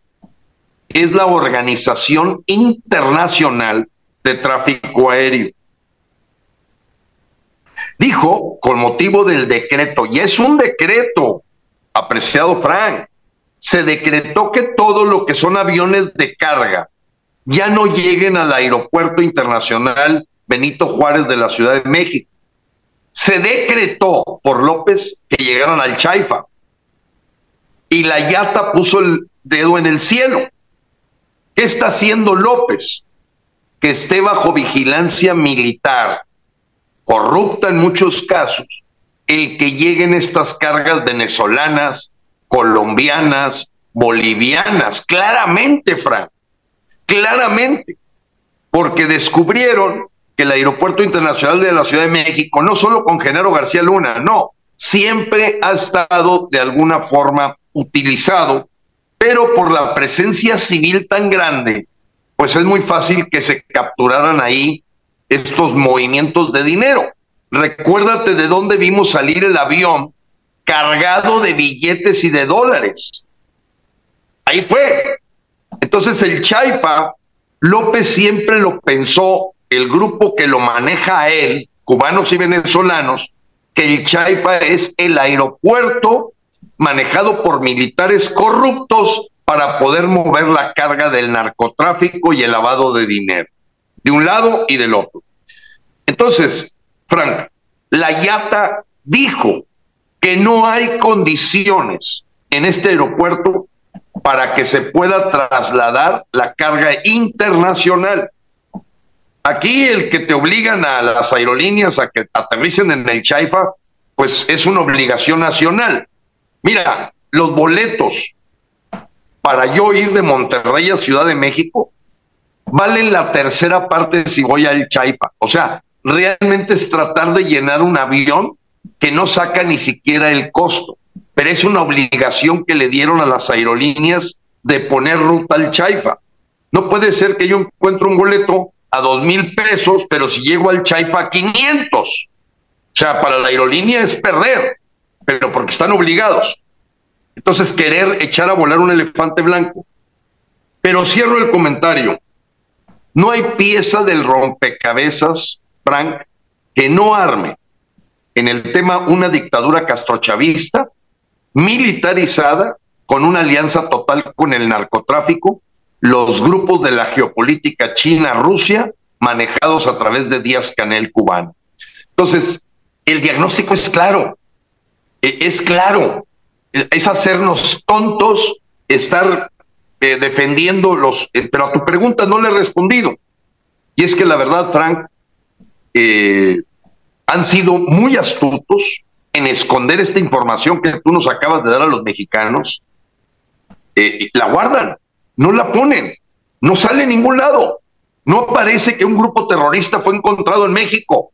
Es la Organización Internacional de Tráfico Aéreo. Dijo, con motivo del decreto, y es un decreto, apreciado Frank, se decretó que todo lo que son aviones de carga ya no lleguen al aeropuerto internacional Benito Juárez de la Ciudad de México. Se decretó por López que llegaran al Chaifa. Y la Yata puso el dedo en el cielo. ¿Qué está haciendo López? Que esté bajo vigilancia militar, corrupta en muchos casos, el que lleguen estas cargas venezolanas, colombianas, bolivianas, claramente, Frank, claramente, porque descubrieron que el Aeropuerto Internacional de la Ciudad de México, no solo con Genaro García Luna, no, siempre ha estado de alguna forma utilizado, pero por la presencia civil tan grande, pues es muy fácil que se capturaran ahí estos movimientos de dinero. Recuérdate de dónde vimos salir el avión cargado de billetes y de dólares. Ahí fue. Entonces el Chaifa, López siempre lo pensó, el grupo que lo maneja a él, cubanos y venezolanos, que el Chaifa es el aeropuerto manejado por militares corruptos para poder mover la carga del narcotráfico y el lavado de dinero, de un lado y del otro. Entonces, Frank, la YATA dijo que no hay condiciones en este aeropuerto para que se pueda trasladar la carga internacional. Aquí el que te obligan a las aerolíneas a que aterricen en el Chaifa, pues es una obligación nacional. Mira, los boletos para yo ir de Monterrey a Ciudad de México valen la tercera parte si voy al Chaifa. O sea, realmente es tratar de llenar un avión que no saca ni siquiera el costo, pero es una obligación que le dieron a las aerolíneas de poner ruta al Chaifa. No puede ser que yo encuentre un boleto a dos mil pesos, pero si llego al Chaifa a 500. O sea, para la aerolínea es perder, pero porque están obligados. Entonces, querer echar a volar un elefante blanco. Pero cierro el comentario. No hay pieza del rompecabezas, Frank, que no arme en el tema una dictadura castrochavista, militarizada, con una alianza total con el narcotráfico, los grupos de la geopolítica China-Rusia, manejados a través de Díaz Canel cubano. Entonces, el diagnóstico es claro, e, es claro, es hacernos tontos, estar eh, defendiendo los... Eh, pero a tu pregunta no le he respondido. Y es que la verdad, Frank, eh, han sido muy astutos en esconder esta información que tú nos acabas de dar a los mexicanos. Eh, la guardan, no la ponen, no sale en ningún lado. No parece que un grupo terrorista fue encontrado en México,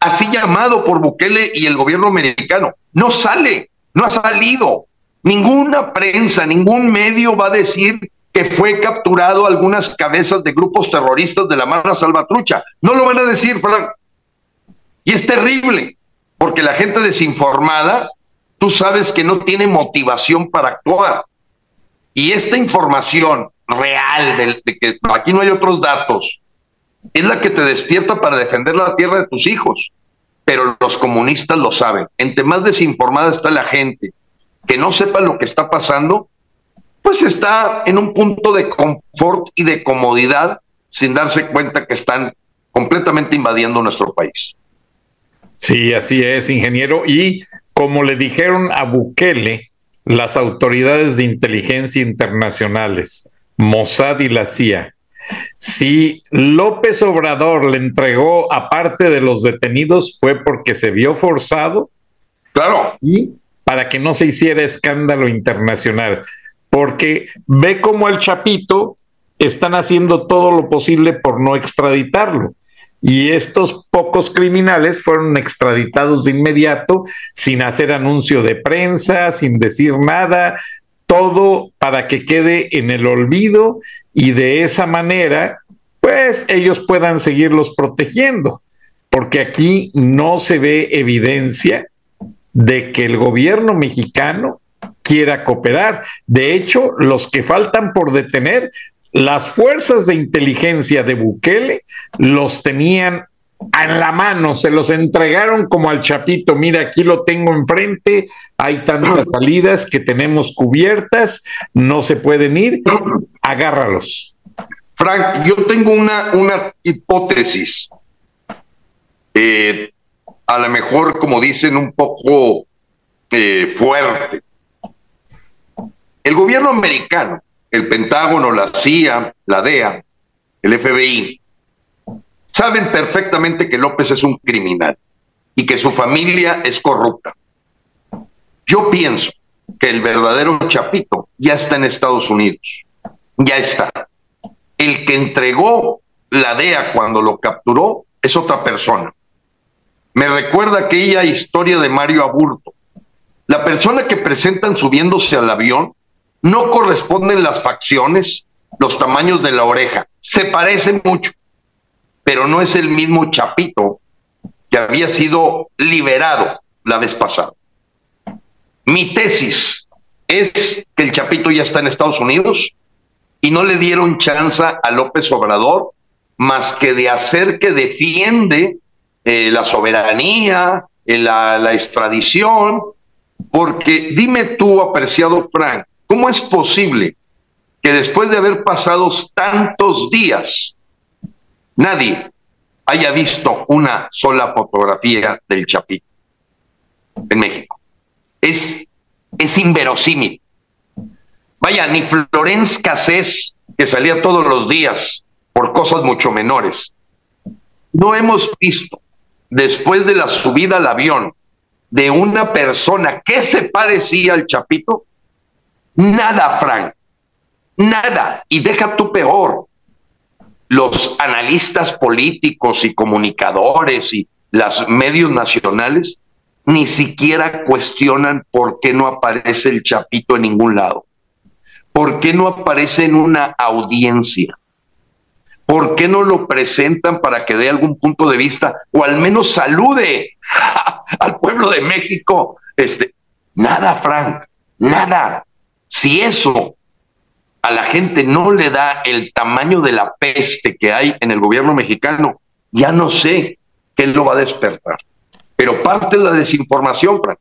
así llamado por Bukele y el gobierno americano. No sale, no ha salido. Ninguna prensa, ningún medio va a decir que fue capturado algunas cabezas de grupos terroristas de la mano salvatrucha. No lo van a decir, Frank. Y es terrible, porque la gente desinformada, tú sabes que no tiene motivación para actuar. Y esta información real de, que aquí no hay otros datos, es la que te despierta para defender la tierra de tus hijos. Pero los comunistas lo saben. Entre más desinformada está la gente que no sepa lo que está pasando, pues está en un punto de confort y de comodidad sin darse cuenta que están completamente invadiendo nuestro país. Sí, así es, ingeniero. Y como le dijeron a Bukele, las autoridades de inteligencia internacionales, Mossad y la CIA, si López Obrador le entregó a parte de los detenidos fue porque se vio forzado. Claro. Y para que no se hiciera escándalo internacional. Porque ve como el Chapito están haciendo todo lo posible por no extraditarlo. Y estos pocos criminales fueron extraditados de inmediato, sin hacer anuncio de prensa, sin decir nada, todo para que quede en el olvido y de esa manera, pues ellos puedan seguirlos protegiendo, porque aquí no se ve evidencia de que el gobierno mexicano quiera cooperar. De hecho, los que faltan por detener, las fuerzas de inteligencia de Bukele los tenían en la mano, se los entregaron como al chapito, mira, aquí lo tengo enfrente, hay tantas salidas que tenemos cubiertas, no se pueden ir, agárralos. Frank, yo tengo una, una hipótesis, eh, a lo mejor, como dicen, un poco eh, fuerte. El gobierno americano, el Pentágono, la CIA, la DEA, el FBI, saben perfectamente que López es un criminal y que su familia es corrupta. Yo pienso que el verdadero Chapito ya está en Estados Unidos, ya está. El que entregó la DEA cuando lo capturó es otra persona. Me recuerda aquella historia de Mario Aburto. La persona que presentan subiéndose al avión no corresponden las facciones, los tamaños de la oreja. Se parecen mucho, pero no es el mismo Chapito que había sido liberado la vez pasada. Mi tesis es que el Chapito ya está en Estados Unidos y no le dieron chance a López Obrador más que de hacer que defiende eh, la soberanía, eh, la, la extradición, porque dime tú, apreciado Frank, ¿cómo es posible que después de haber pasado tantos días, nadie haya visto una sola fotografía del Chapito en México? Es, es inverosímil. Vaya, ni Florence Cassés, que salía todos los días por cosas mucho menores, no hemos visto después de la subida al avión de una persona que se parecía al Chapito? Nada, Frank. Nada. Y deja tú peor. Los analistas políticos y comunicadores y los medios nacionales ni siquiera cuestionan por qué no aparece el Chapito en ningún lado. ¿Por qué no aparece en una audiencia? ¿Por qué no lo presentan para que dé algún punto de vista o al menos salude al pueblo de México? Este, nada, Frank, nada. Si eso a la gente no le da el tamaño de la peste que hay en el gobierno mexicano, ya no sé qué lo va a despertar. Pero parte de la desinformación, Frank.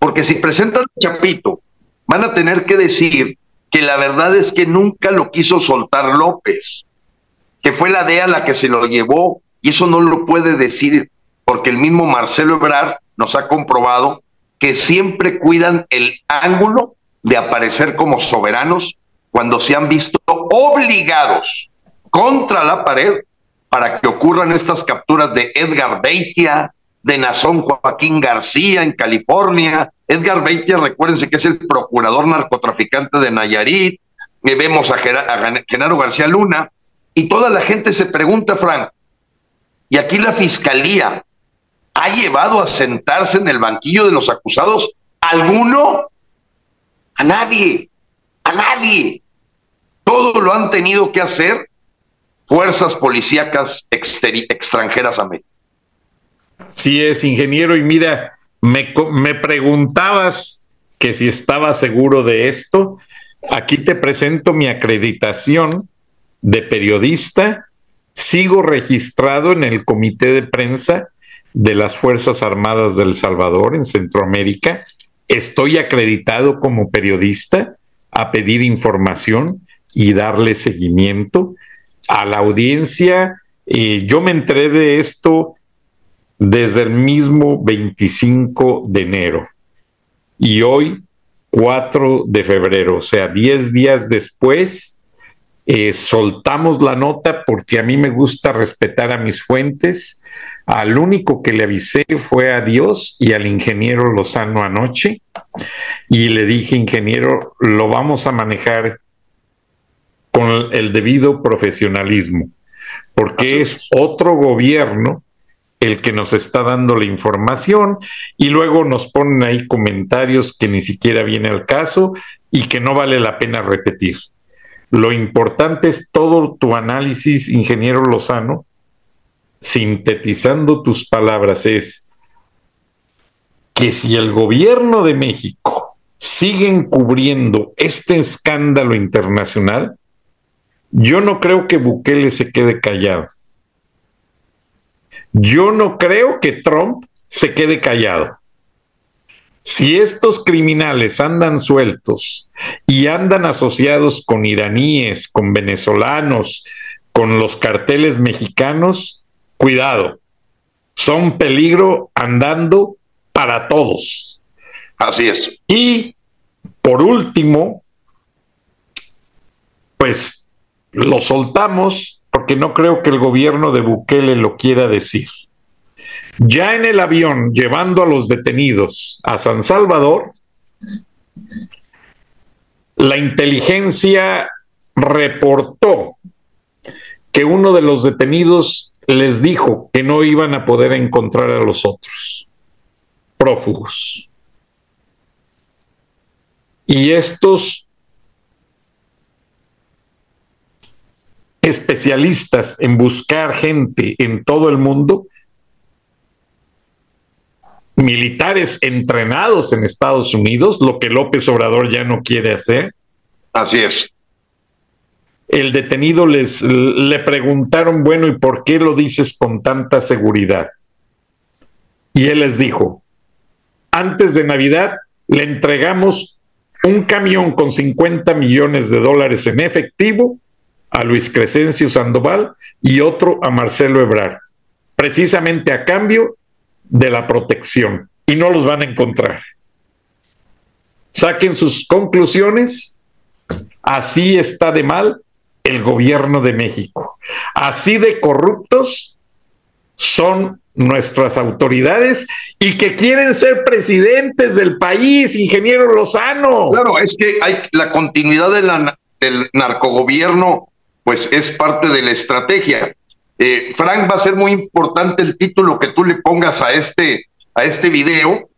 Porque si presentan Chapito, van a tener que decir que la verdad es que nunca lo quiso soltar López que fue la DEA la que se lo llevó, y eso no lo puede decir, porque el mismo Marcelo Ebrard nos ha comprobado que siempre cuidan el ángulo de aparecer como soberanos cuando se han visto obligados contra la pared para que ocurran estas capturas de Edgar Beitia, de Nazón Joaquín García en California. Edgar Beitia, recuérdense que es el procurador narcotraficante de Nayarit. Y vemos a, a Genaro García Luna, y toda la gente se pregunta, Frank, ¿y aquí la fiscalía ha llevado a sentarse en el banquillo de los acusados alguno? A nadie, a nadie. Todo lo han tenido que hacer fuerzas policíacas extranjeras a México. Sí es, ingeniero, y mira, me, me preguntabas que si estaba seguro de esto. Aquí te presento mi acreditación de periodista, sigo registrado en el comité de prensa de las Fuerzas Armadas del Salvador en Centroamérica estoy acreditado como periodista a pedir información y darle seguimiento a la audiencia. Eh, yo me enteré de esto desde el mismo 25 de enero y hoy 4 de febrero, o sea, 10 días después, eh, soltamos la nota porque a mí me gusta respetar a mis fuentes. Al único que le avisé fue a Dios y al ingeniero Lozano anoche y le dije, ingeniero, lo vamos a manejar con el debido profesionalismo, porque es otro gobierno el que nos está dando la información y luego nos ponen ahí comentarios que ni siquiera viene al caso y que no vale la pena repetir. Lo importante es todo tu análisis, ingeniero Lozano, sintetizando tus palabras, es que si el gobierno de México sigue encubriendo este escándalo internacional, yo no creo que Bukele se quede callado. Yo no creo que Trump se quede callado. Si estos criminales andan sueltos y andan asociados con iraníes, con venezolanos, con los carteles mexicanos, cuidado, son peligro andando para todos. Así es. Y por último, pues lo soltamos porque no creo que el gobierno de Bukele lo quiera decir. Ya en el avión, llevando a los detenidos a San Salvador, la inteligencia reportó que uno de los detenidos les dijo que no iban a poder encontrar a los otros prófugos. Y estos especialistas en buscar gente en todo el mundo, militares entrenados en Estados Unidos, lo que López Obrador ya no quiere hacer. Así es. El detenido les le preguntaron, bueno, ¿y por qué lo dices con tanta seguridad? Y él les dijo, antes de Navidad le entregamos un camión con 50 millones de dólares en efectivo a Luis Crescencio Sandoval y otro a Marcelo Ebrard, precisamente a cambio de la protección. Y no los van a encontrar. Saquen sus conclusiones. Así está de mal el gobierno de México. Así de corruptos son nuestras autoridades y que quieren ser presidentes del país, ingeniero Lozano. Claro, es que hay la continuidad del narcogobierno pues es parte de la estrategia. Eh, Frank, va a ser muy importante el título que tú le pongas a este, a este video,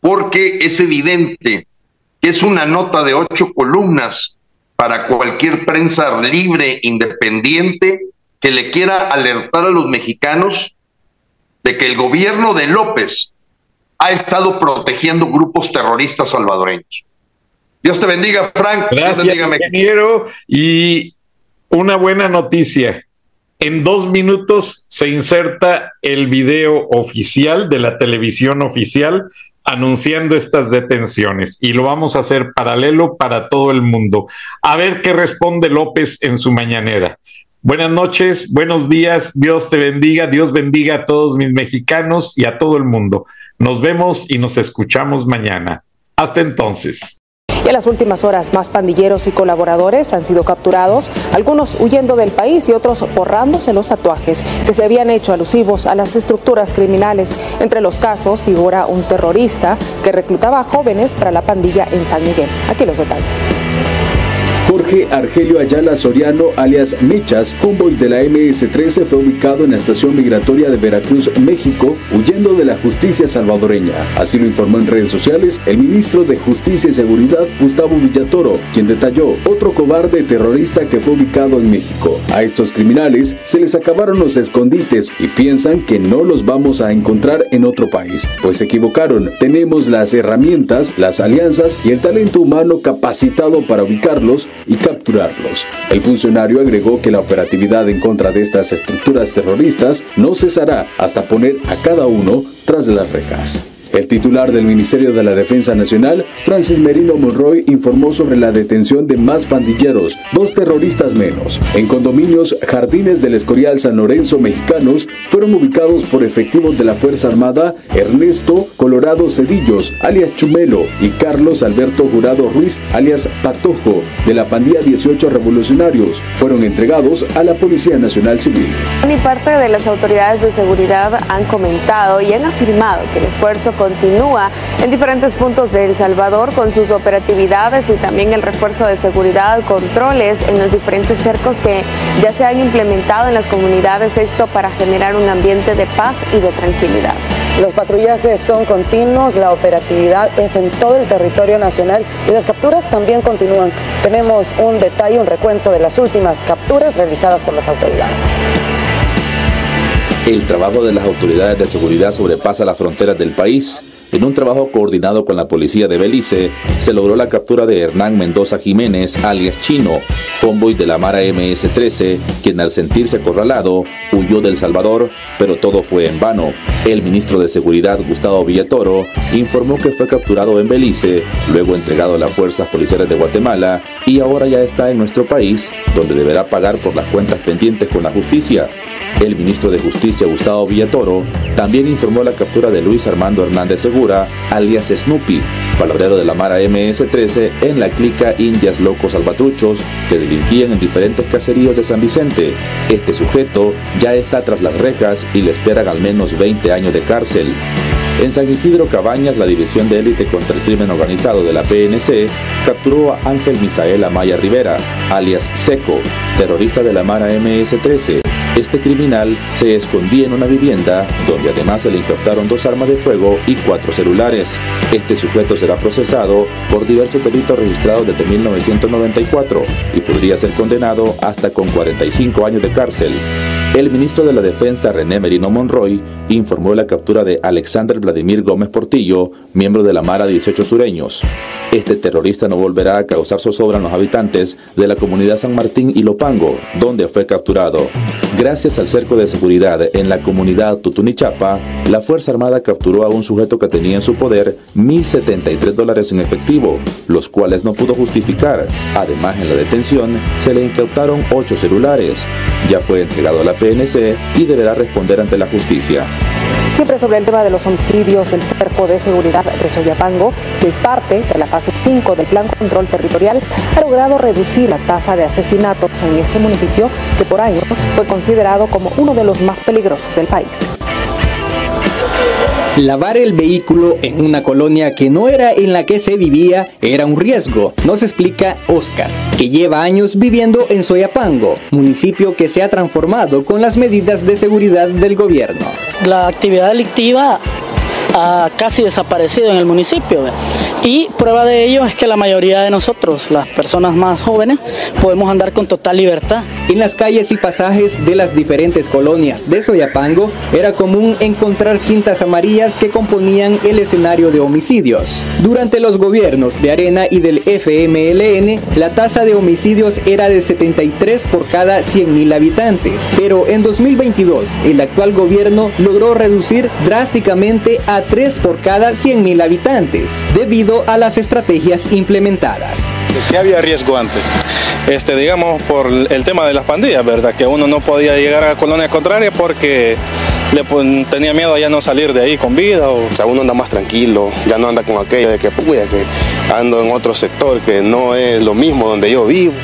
porque es evidente que es una nota de ocho columnas para cualquier prensa libre, independiente, que le quiera alertar a los mexicanos de que el gobierno de López ha estado protegiendo grupos terroristas salvadoreños. Dios te bendiga, Frank. Gracias, bendiga, ingeniero. Y una buena noticia. En dos minutos se inserta el video oficial de la televisión oficial anunciando estas detenciones y lo vamos a hacer paralelo para todo el mundo. A ver qué responde López en su mañanera. Buenas noches, buenos días, Dios te bendiga, Dios bendiga a todos mis mexicanos y a todo el mundo. Nos vemos y nos escuchamos mañana. Hasta entonces. En las últimas horas, más pandilleros y colaboradores han sido capturados, algunos huyendo del país y otros borrándose los tatuajes que se habían hecho alusivos a las estructuras criminales. Entre los casos figura un terrorista que reclutaba a jóvenes para la pandilla en San Miguel. Aquí los detalles. Jorge Argelio Ayala Soriano, alias Michas, Humboldt de la MS-13, fue ubicado en la estación migratoria de Veracruz, México, huyendo de la justicia salvadoreña. Así lo informó en redes sociales el ministro de Justicia y Seguridad, Gustavo Villatoro, quien detalló otro cobarde terrorista que fue ubicado en México. A estos criminales se les acabaron los escondites y piensan que no los vamos a encontrar en otro país. Pues se equivocaron. Tenemos las herramientas, las alianzas y el talento humano capacitado para ubicarlos y capturarlos. El funcionario agregó que la operatividad en contra de estas estructuras terroristas no cesará hasta poner a cada uno tras las rejas. El titular del Ministerio de la Defensa Nacional, Francis Merino Monroy, informó sobre la detención de más pandilleros, dos terroristas menos. En condominios Jardines del Escorial San Lorenzo mexicanos fueron ubicados por efectivos de la Fuerza Armada Ernesto Colorado Cedillos, alias Chumelo, y Carlos Alberto Jurado Ruiz, alias Patojo, de la pandilla 18 Revolucionarios. Fueron entregados a la Policía Nacional Civil. Mi parte de las autoridades de seguridad han comentado y han afirmado que el esfuerzo continúa en diferentes puntos de El Salvador con sus operatividades y también el refuerzo de seguridad, controles en los diferentes cercos que ya se han implementado en las comunidades, esto para generar un ambiente de paz y de tranquilidad. Los patrullajes son continuos, la operatividad es en todo el territorio nacional y las capturas también continúan. Tenemos un detalle, un recuento de las últimas capturas realizadas por las autoridades. El trabajo de las autoridades de seguridad sobrepasa las fronteras del país. En un trabajo coordinado con la policía de Belice, se logró la captura de Hernán Mendoza Jiménez, alias Chino, convoy de la Mara MS-13, quien al sentirse acorralado huyó del Salvador, pero todo fue en vano. El ministro de Seguridad, Gustavo Villatoro, informó que fue capturado en Belice, luego entregado a las fuerzas policiales de Guatemala y ahora ya está en nuestro país, donde deberá pagar por las cuentas pendientes con la justicia. El ministro de Justicia, Gustavo Villatoro, también informó la captura de Luis Armando Hernández Segura, alias Snoopy, palabrero de la Mara MS-13 en la clica Indias Locos Salvatruchos, que delinquían en diferentes caseríos de San Vicente. Este sujeto ya está tras las rejas y le esperan al menos 20 años de cárcel. En San Isidro Cabañas, la División de Élite contra el Crimen Organizado de la PNC capturó a Ángel Misael Amaya Rivera, alias Seco, terrorista de la Mara MS-13. Este criminal se escondía en una vivienda donde además se le incautaron dos armas de fuego y cuatro celulares. Este sujeto será procesado por diversos delitos registrados desde 1994 y podría ser condenado hasta con 45 años de cárcel. El ministro de la Defensa, René Merino Monroy, informó la captura de Alexander Vladimir Gómez Portillo, miembro de la Mara 18 Sureños. Este terrorista no volverá a causar zozobra en los habitantes de la comunidad San Martín y Lopango, donde fue capturado. Gracias al cerco de seguridad en la comunidad Tutunichapa, la Fuerza Armada capturó a un sujeto que tenía en su poder 1.073 dólares en efectivo, los cuales no pudo justificar. Además, en la detención se le incautaron ocho celulares. Ya fue entregado a la PNC y deberá responder ante la justicia. Siempre sobre el tema de los homicidios, el Cerco de Seguridad de Soyapango, que es parte de la fase 5 del Plan Control Territorial, ha logrado reducir la tasa de asesinatos en este municipio, que por años fue considerado como uno de los más peligrosos del país. Lavar el vehículo en una colonia que no era en la que se vivía era un riesgo, nos explica Oscar, que lleva años viviendo en Soyapango, municipio que se ha transformado con las medidas de seguridad del gobierno. La actividad delictiva ha casi desaparecido en el municipio. Y prueba de ello es que la mayoría de nosotros, las personas más jóvenes, podemos andar con total libertad. En las calles y pasajes de las diferentes colonias de Soyapango era común encontrar cintas amarillas que componían el escenario de homicidios. Durante los gobiernos de Arena y del FMLN, la tasa de homicidios era de 73 por cada 100.000 habitantes, pero en 2022 el actual gobierno logró reducir drásticamente a 3 por cada 100.000 habitantes, debido a las estrategias implementadas. ¿Qué había riesgo antes? Este, digamos, por el tema de las pandillas, ¿verdad? Que uno no podía llegar a la colonia contraria porque le tenía miedo a ya no salir de ahí con vida. O... o sea, uno anda más tranquilo, ya no anda con aquello de que, puya, que ando en otro sector que no es lo mismo donde yo vivo.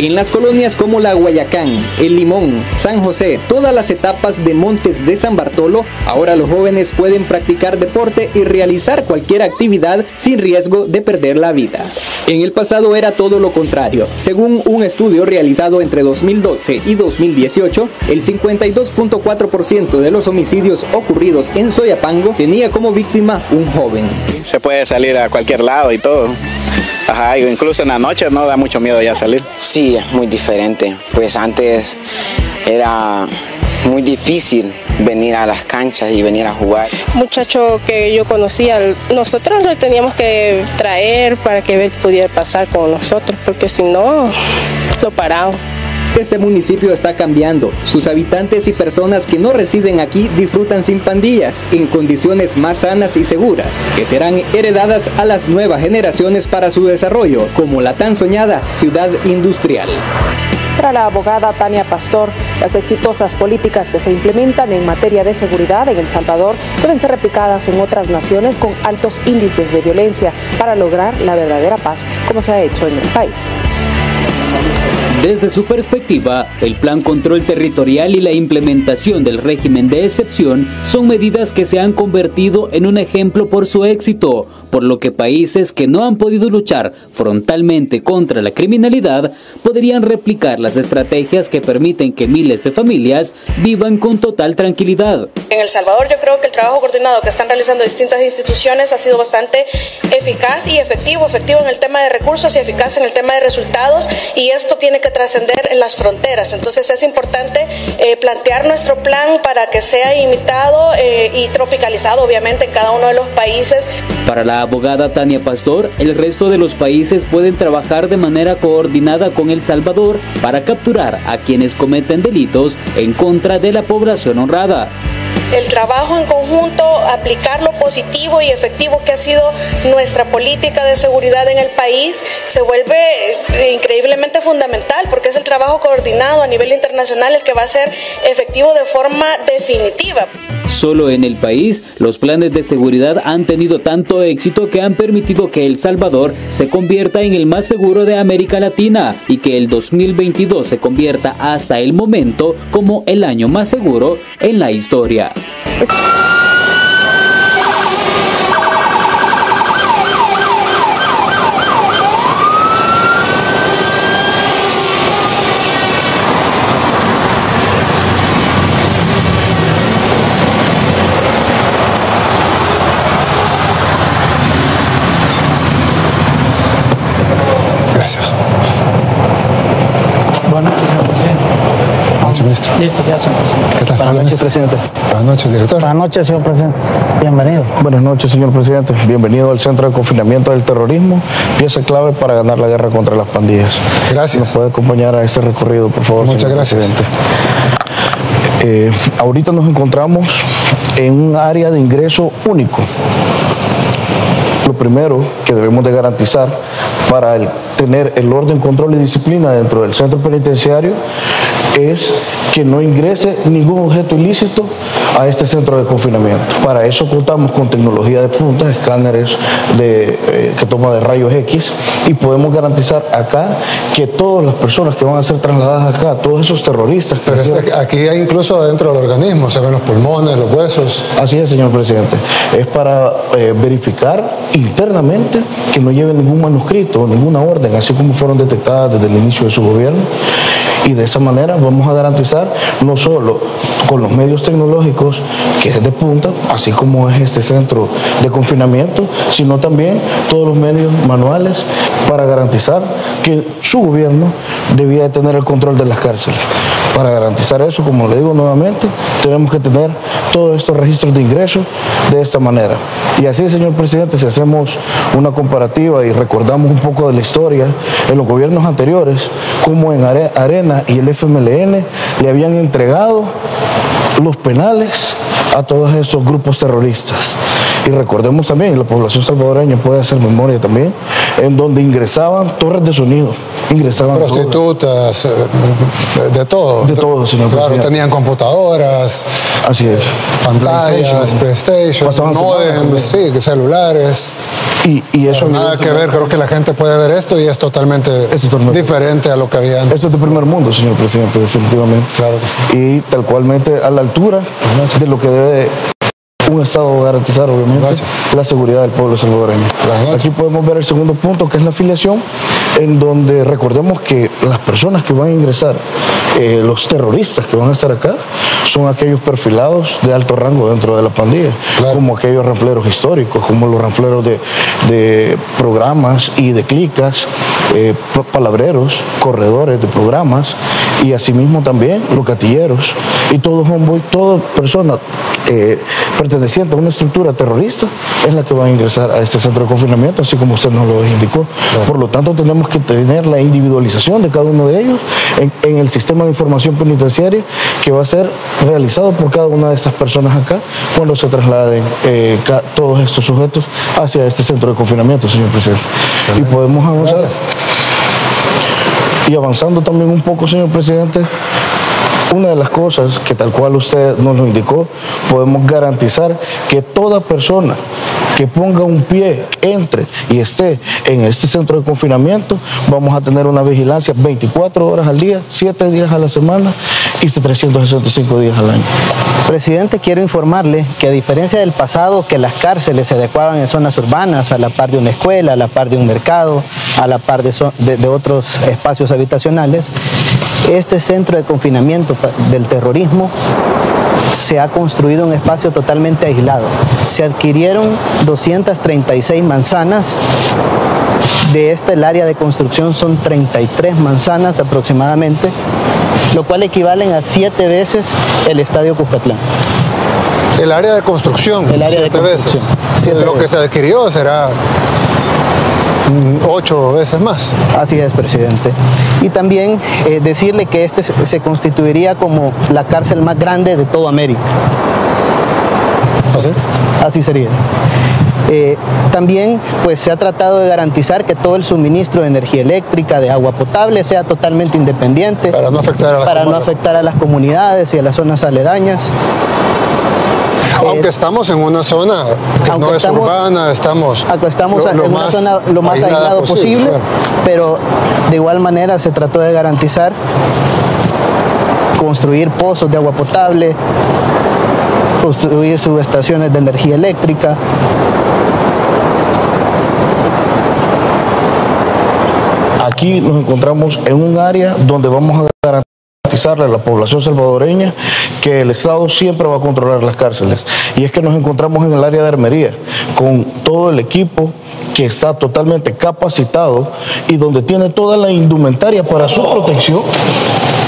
En las colonias como la Guayacán, El Limón, San José, todas las etapas de Montes de San Bartolo, ahora los jóvenes pueden practicar deporte y realizar cualquier actividad sin riesgo de perder la vida. En el pasado era todo lo contrario. Según un estudio realizado entre 2012 y 2018, el 52.4% de los homicidios ocurridos en Soyapango tenía como víctima un joven. Se puede salir a cualquier lado y todo. Ajá, incluso en la noche no da mucho miedo ya salir. Sí, es muy diferente. Pues antes era muy difícil venir a las canchas y venir a jugar. Muchacho que yo conocía, nosotros lo teníamos que traer para que él pudiera pasar con nosotros, porque si no, lo paramos. Este municipio está cambiando. Sus habitantes y personas que no residen aquí disfrutan sin pandillas, en condiciones más sanas y seguras, que serán heredadas a las nuevas generaciones para su desarrollo, como la tan soñada ciudad industrial. Para la abogada Tania Pastor, las exitosas políticas que se implementan en materia de seguridad en El Salvador deben ser replicadas en otras naciones con altos índices de violencia para lograr la verdadera paz, como se ha hecho en el país. Desde su perspectiva, el Plan Control Territorial y la implementación del régimen de excepción son medidas que se han convertido en un ejemplo por su éxito, por lo que países que no han podido luchar frontalmente contra la criminalidad podrían replicar las estrategias que permiten que miles de familias vivan con total tranquilidad. En El Salvador yo creo que el trabajo coordinado que están realizando distintas instituciones ha sido bastante eficaz y efectivo, efectivo en el tema de recursos y eficaz en el tema de resultados y esto tiene que trascender en las fronteras. Entonces es importante eh, plantear nuestro plan para que sea imitado eh, y tropicalizado obviamente en cada uno de los países. Para la abogada Tania Pastor, el resto de los países pueden trabajar de manera coordinada con El Salvador para capturar a quienes cometen delitos en contra de la población honrada el trabajo en conjunto, aplicar lo positivo y efectivo que ha sido nuestra política de seguridad en el país, se vuelve eh, increíblemente fundamental porque es el trabajo coordinado a nivel internacional el que va a ser efectivo de forma definitiva. Solo en el país, los planes de seguridad han tenido tanto éxito que han permitido que El Salvador se convierta en el más seguro de América Latina y que el 2022 se convierta hasta el momento como el año más seguro en la historia. It's Listo, ya, señor presidente. ¿Qué tal? Buenas noches, presidente. Buenas noches, director. Buenas noches, señor presidente. Bienvenido. Buenas noches, señor presidente. Bienvenido al Centro de Confinamiento del Terrorismo, pieza clave para ganar la guerra contra las pandillas. Gracias. ¿Nos puede acompañar a este recorrido, por favor? Muchas gracias. Presidente? Eh, ahorita nos encontramos en un área de ingreso único. Lo primero que debemos de garantizar para el, tener el orden, control y disciplina dentro del centro penitenciario es que no ingrese ningún objeto ilícito a este centro de confinamiento. Para eso contamos con tecnología de punta, escáneres de, eh, que toma de rayos X y podemos garantizar acá que todas las personas que van a ser trasladadas acá, todos esos terroristas... Pero este, aquí hay incluso dentro del organismo, se ven los pulmones, los huesos. Así es, señor presidente. Es para eh, verificar internamente que no lleven ningún manuscrito, ninguna orden, así como fueron detectadas desde el inicio de su gobierno y de esa manera vamos a garantizar no solo con los medios tecnológicos que es de punta, así como es este centro de confinamiento, sino también todos los medios manuales para garantizar que su gobierno debía de tener el control de las cárceles. Para garantizar eso, como le digo nuevamente, tenemos que tener todos estos registros de ingresos de esta manera. Y así, señor presidente, si hacemos una comparativa y recordamos un poco de la historia, en los gobiernos anteriores, como en Arena y el Le habían entregado los penales a todos esos grupos terroristas. Y recordemos también, la población salvadoreña puede hacer memoria también, en donde ingresaban torres de sonido, ingresaban prostitutas, eh, de, todo. De todo, señor Claro, tenían computadoras, así es, pantallas, PlayStation, modems, sí, celulares. Y, y eso nada que ver, creo que la gente puede ver esto y es totalmente, diferente a lo que había antes. Esto es de primer mundo, señor presidente, definitivamente. Claro que sí. Y tal cualmente a la altura de lo que debe un Estado garantizar, obviamente, la seguridad del pueblo salvadoreño. Aquí podemos ver el segundo punto, que es la afiliación, en donde recordemos que las personas que van a ingresar, eh, los terroristas que van a estar acá, son aquellos perfilados de alto rango dentro de la pandilla, como aquellos ranfleros históricos, como los ranfleros de, programas y de clicas, eh, palabreros, corredores de programas y asimismo también los gatilleros y todo homeboy, toda persona eh, perteneciente perteneciente a una estructura terrorista es la que va a ingresar a este centro de confinamiento, así como usted nos lo indicó. Por lo tanto, tenemos que tener la individualización de cada uno de ellos en, el sistema de información penitenciaria que va a ser realizado por cada una de estas personas acá cuando se trasladen eh, todos estos sujetos hacia este centro de confinamiento, señor presidente. Y podemos avanzar. Y avanzando también un poco, señor presidente, una de las cosas que tal cual usted nos lo indicó, podemos garantizar que toda persona que ponga un pie, entre y esté en este centro de confinamiento, vamos a tener una vigilancia 24 horas al día, 7 días a la semana y 365 días al año. Presidente, quiero informarle que a diferencia del pasado, que las cárceles se adecuaban en zonas urbanas, a la par de una escuela, a la par de un mercado, a la par de otros espacios habitacionales, este centro de confinamiento del terrorismo se ha construido un espacio totalmente aislado. Se adquirieron 236 manzanas. De este el área de construcción son 33 manzanas aproximadamente, lo cual equivalen a siete veces el estadio Cuscatlán. El área de construcción. El área de construcción. Veces. Lo que se adquirió será ocho veces más. Así es, presidente. Y también eh, decirle que este se constituiría como la cárcel más grande de toda América. ¿Así? ¿Ah, Así sería. Eh, también pues, se ha tratado de garantizar que todo el suministro de energía eléctrica, de agua potable, sea totalmente independiente. Para no afectar a las, para no afectar a las comunidades y a las zonas aledañas. Aunque estamos en una zona que no es urbana, estamos, estamos en una zona lo más aislado posible, pero de igual manera se trató de garantizar construir pozos de agua potable, construir subestaciones de energía eléctrica, aquí nos encontramos en un área donde vamos a garantizar a la población salvadoreña que el Estado siempre va a controlar las cárceles. Y es que nos encontramos en el área de armería con todo el equipo que está totalmente capacitado y donde tiene toda la indumentaria para su protección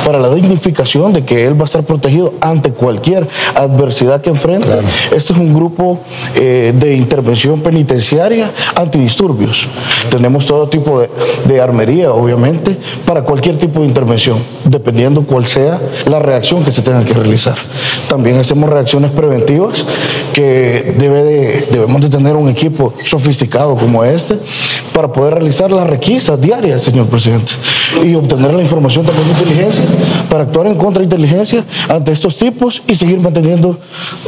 para la dignificación de que él va a estar protegido ante cualquier adversidad que enfrente. Este es un grupo eh, de intervención penitenciaria antidisturbios. Tenemos todo tipo de, de, armería, obviamente, para cualquier tipo de intervención, dependiendo cuál sea la reacción que se tenga que realizar. También hacemos reacciones preventivas que debe de, debemos de tener un equipo sofisticado como este para poder realizar las requisas diarias, señor presidente, y obtener la información también de inteligencia para actuar en contrainteligencia ante estos tipos y seguir manteniendo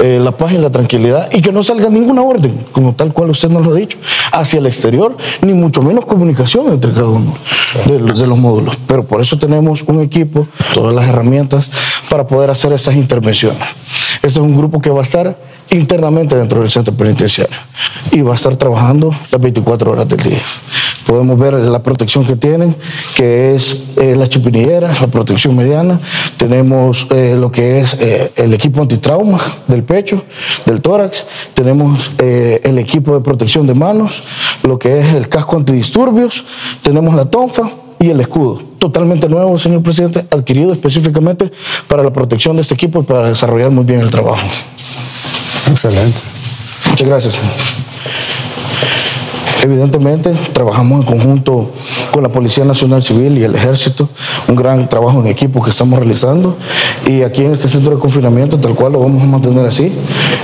eh, la paz y la tranquilidad y que no salga ninguna orden, como tal cual usted nos lo ha dicho, hacia el exterior, ni mucho menos comunicación entre cada uno de de los módulos. Pero por eso tenemos un equipo, todas las herramientas para poder hacer esas intervenciones. Este es un grupo que va a estar internamente dentro del centro penitenciario y va a estar trabajando las 24 horas del día. Podemos ver la protección que tienen, que es eh, la chipinillera, la protección mediana. Tenemos eh, lo que es eh, el equipo antitrauma del pecho, del tórax. Tenemos el equipo de protección de manos, lo que es el casco antidisturbios. Tenemos la tonfa y el escudo. Totalmente nuevo, señor presidente, adquirido específicamente para la protección de este equipo y para desarrollar muy bien el trabajo. Excelente. Muchas gracias. Evidentemente, trabajamos en conjunto con la Policía Nacional Civil y el Ejército, un gran trabajo en equipo que estamos realizando. Y aquí en este centro de confinamiento, tal cual lo vamos a mantener así,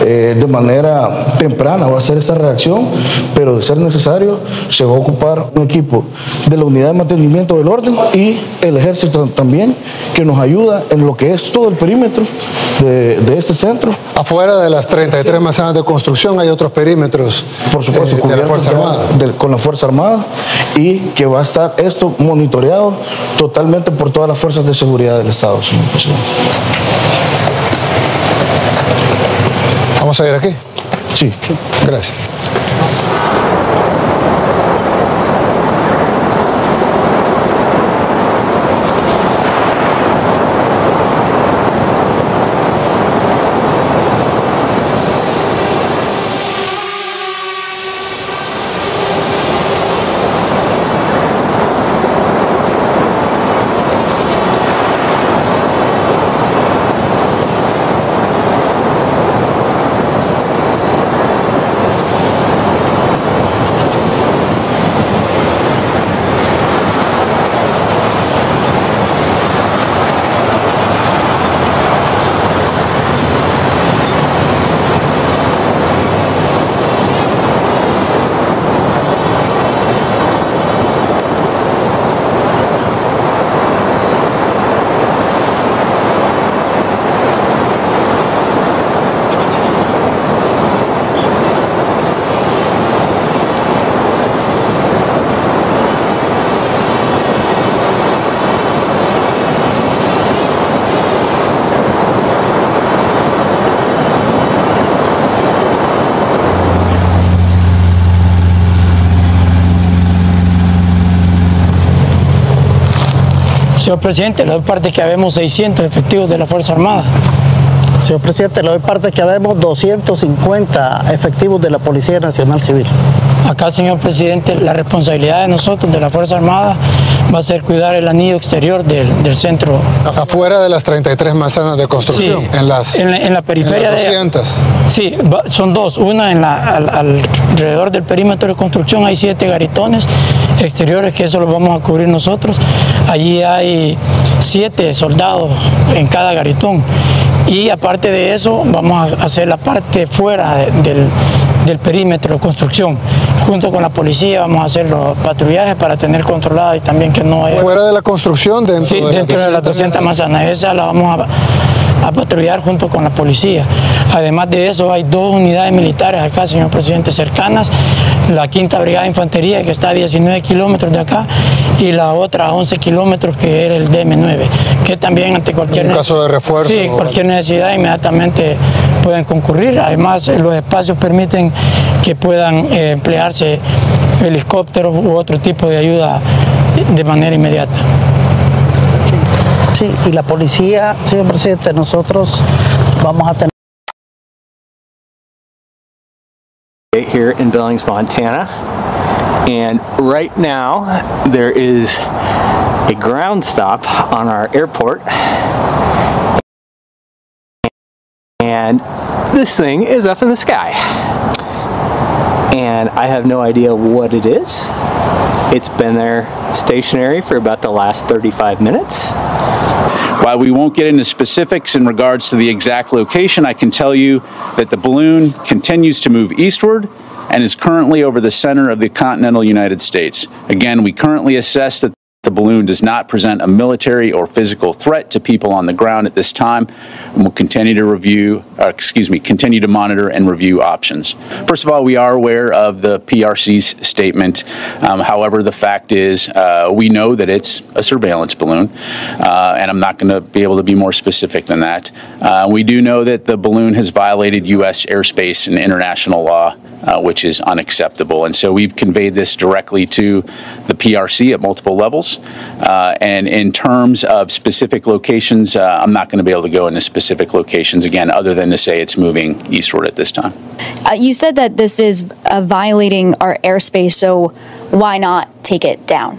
eh, de manera temprana va a ser esa reacción, pero de ser necesario, se va a ocupar un equipo de la Unidad de Mantenimiento del Orden y el Ejército también, que nos ayuda en lo que es todo el perímetro de, de este centro. Afuera de las 33 manzanas de construcción hay otros perímetros por supuesto, eh, de la Fuerza Armada con la Fuerza Armada y que va a estar esto monitoreado totalmente por todas las fuerzas de seguridad del Estado, señor presidente. ¿Vamos a ir aquí? Sí. sí. Gracias. Señor presidente, le doy parte que habemos 600 efectivos de la Fuerza Armada. Señor presidente, le doy parte que habemos 250 efectivos de la Policía Nacional Civil. Acá, señor presidente, la responsabilidad de nosotros, de la Fuerza Armada, va a ser cuidar el anillo exterior del, centro. Afuera de las 33 manzanas de construcción, en, las, en, la, periferia de... Sí, son dos. Una en la, alrededor del perímetro de construcción hay siete garitones exteriores, que eso lo vamos a cubrir nosotros. Allí hay siete soldados en cada garitón. Y aparte de eso, vamos a hacer la parte fuera del, perímetro de construcción. Junto con la policía vamos a hacer los patrullajes para tener controlada y también que no haya... ¿Fuera de la construcción? Dentro sí, de dentro de las 200 manzanas. Esa la vamos a a patrullar junto con la policía. Además de eso, hay dos unidades militares acá, señor presidente, cercanas. La quinta brigada de infantería, que está a 19 kilómetros de acá, y la otra a 11 kilómetros, que era el DM9, que también ante cualquier... caso de refuerzo. Sí, cualquier necesidad inmediatamente pueden concurrir. Además, los espacios permiten que puedan eh, emplearse helicópteros u otro tipo de ayuda de manera inmediata. Sí, y la policía, señor presidente, nosotros vamos a tener here in Billings, Montana. And right now there is a ground stop on our airport. And this thing is up in the sky. And I have no idea what it is. It's been there stationary for about the last 35 minutes. While we won't get into specifics in regards to the exact location, I can tell you that the balloon continues to move eastward and is currently over the center of the continental United States. Again, we currently assess that the balloon does not present a military or physical threat to people on the ground at this time, and we'll continue to review, uh, excuse me, continue to monitor and review options. First of all, we are aware of the PRC's statement. Um, however, the fact is, uh, we know that it's a surveillance balloon, uh, and I'm not going to be able to be more specific than that. Uh, we do know that the balloon has violated U.S. airspace and international law. Uh, which is unacceptable. And so we've conveyed this directly to the PRC at multiple levels. Uh, and in terms of specific locations, uh, I'm not going to be able to go into specific locations again, other than to say it's moving eastward at this time. Uh, you said that this is uh, violating our airspace, so why not take it down?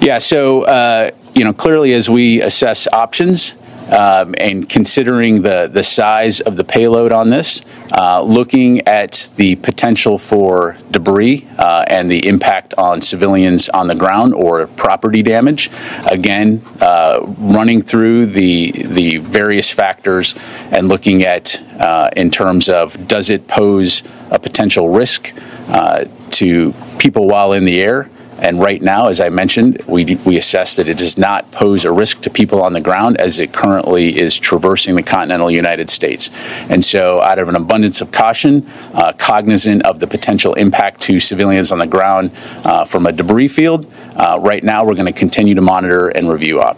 Yeah, so, uh, you know, clearly as we assess options, um, and considering the, the size of the payload on this, uh, looking at the potential for debris uh, and the impact on civilians on the ground or property damage. Again, uh, running through the, the various factors and looking at uh, in terms of does it pose a potential risk uh, to people while in the air? And right now, as I mentioned, we, we assess that it does not pose a risk to people on the ground as it currently is traversing the continental United States. And so, out of an abundance of caution, uh, cognizant of the potential impact to civilians on the ground uh, from a debris field, uh, right now we're going to continue to monitor and review op.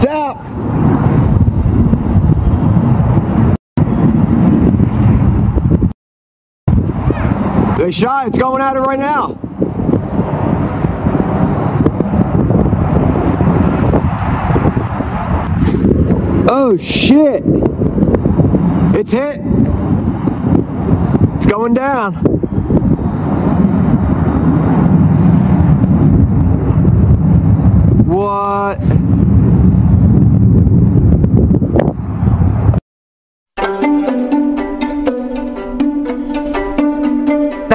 Stop! They shot, it's going at it right now. Oh shit! It's hit! It's going down. What?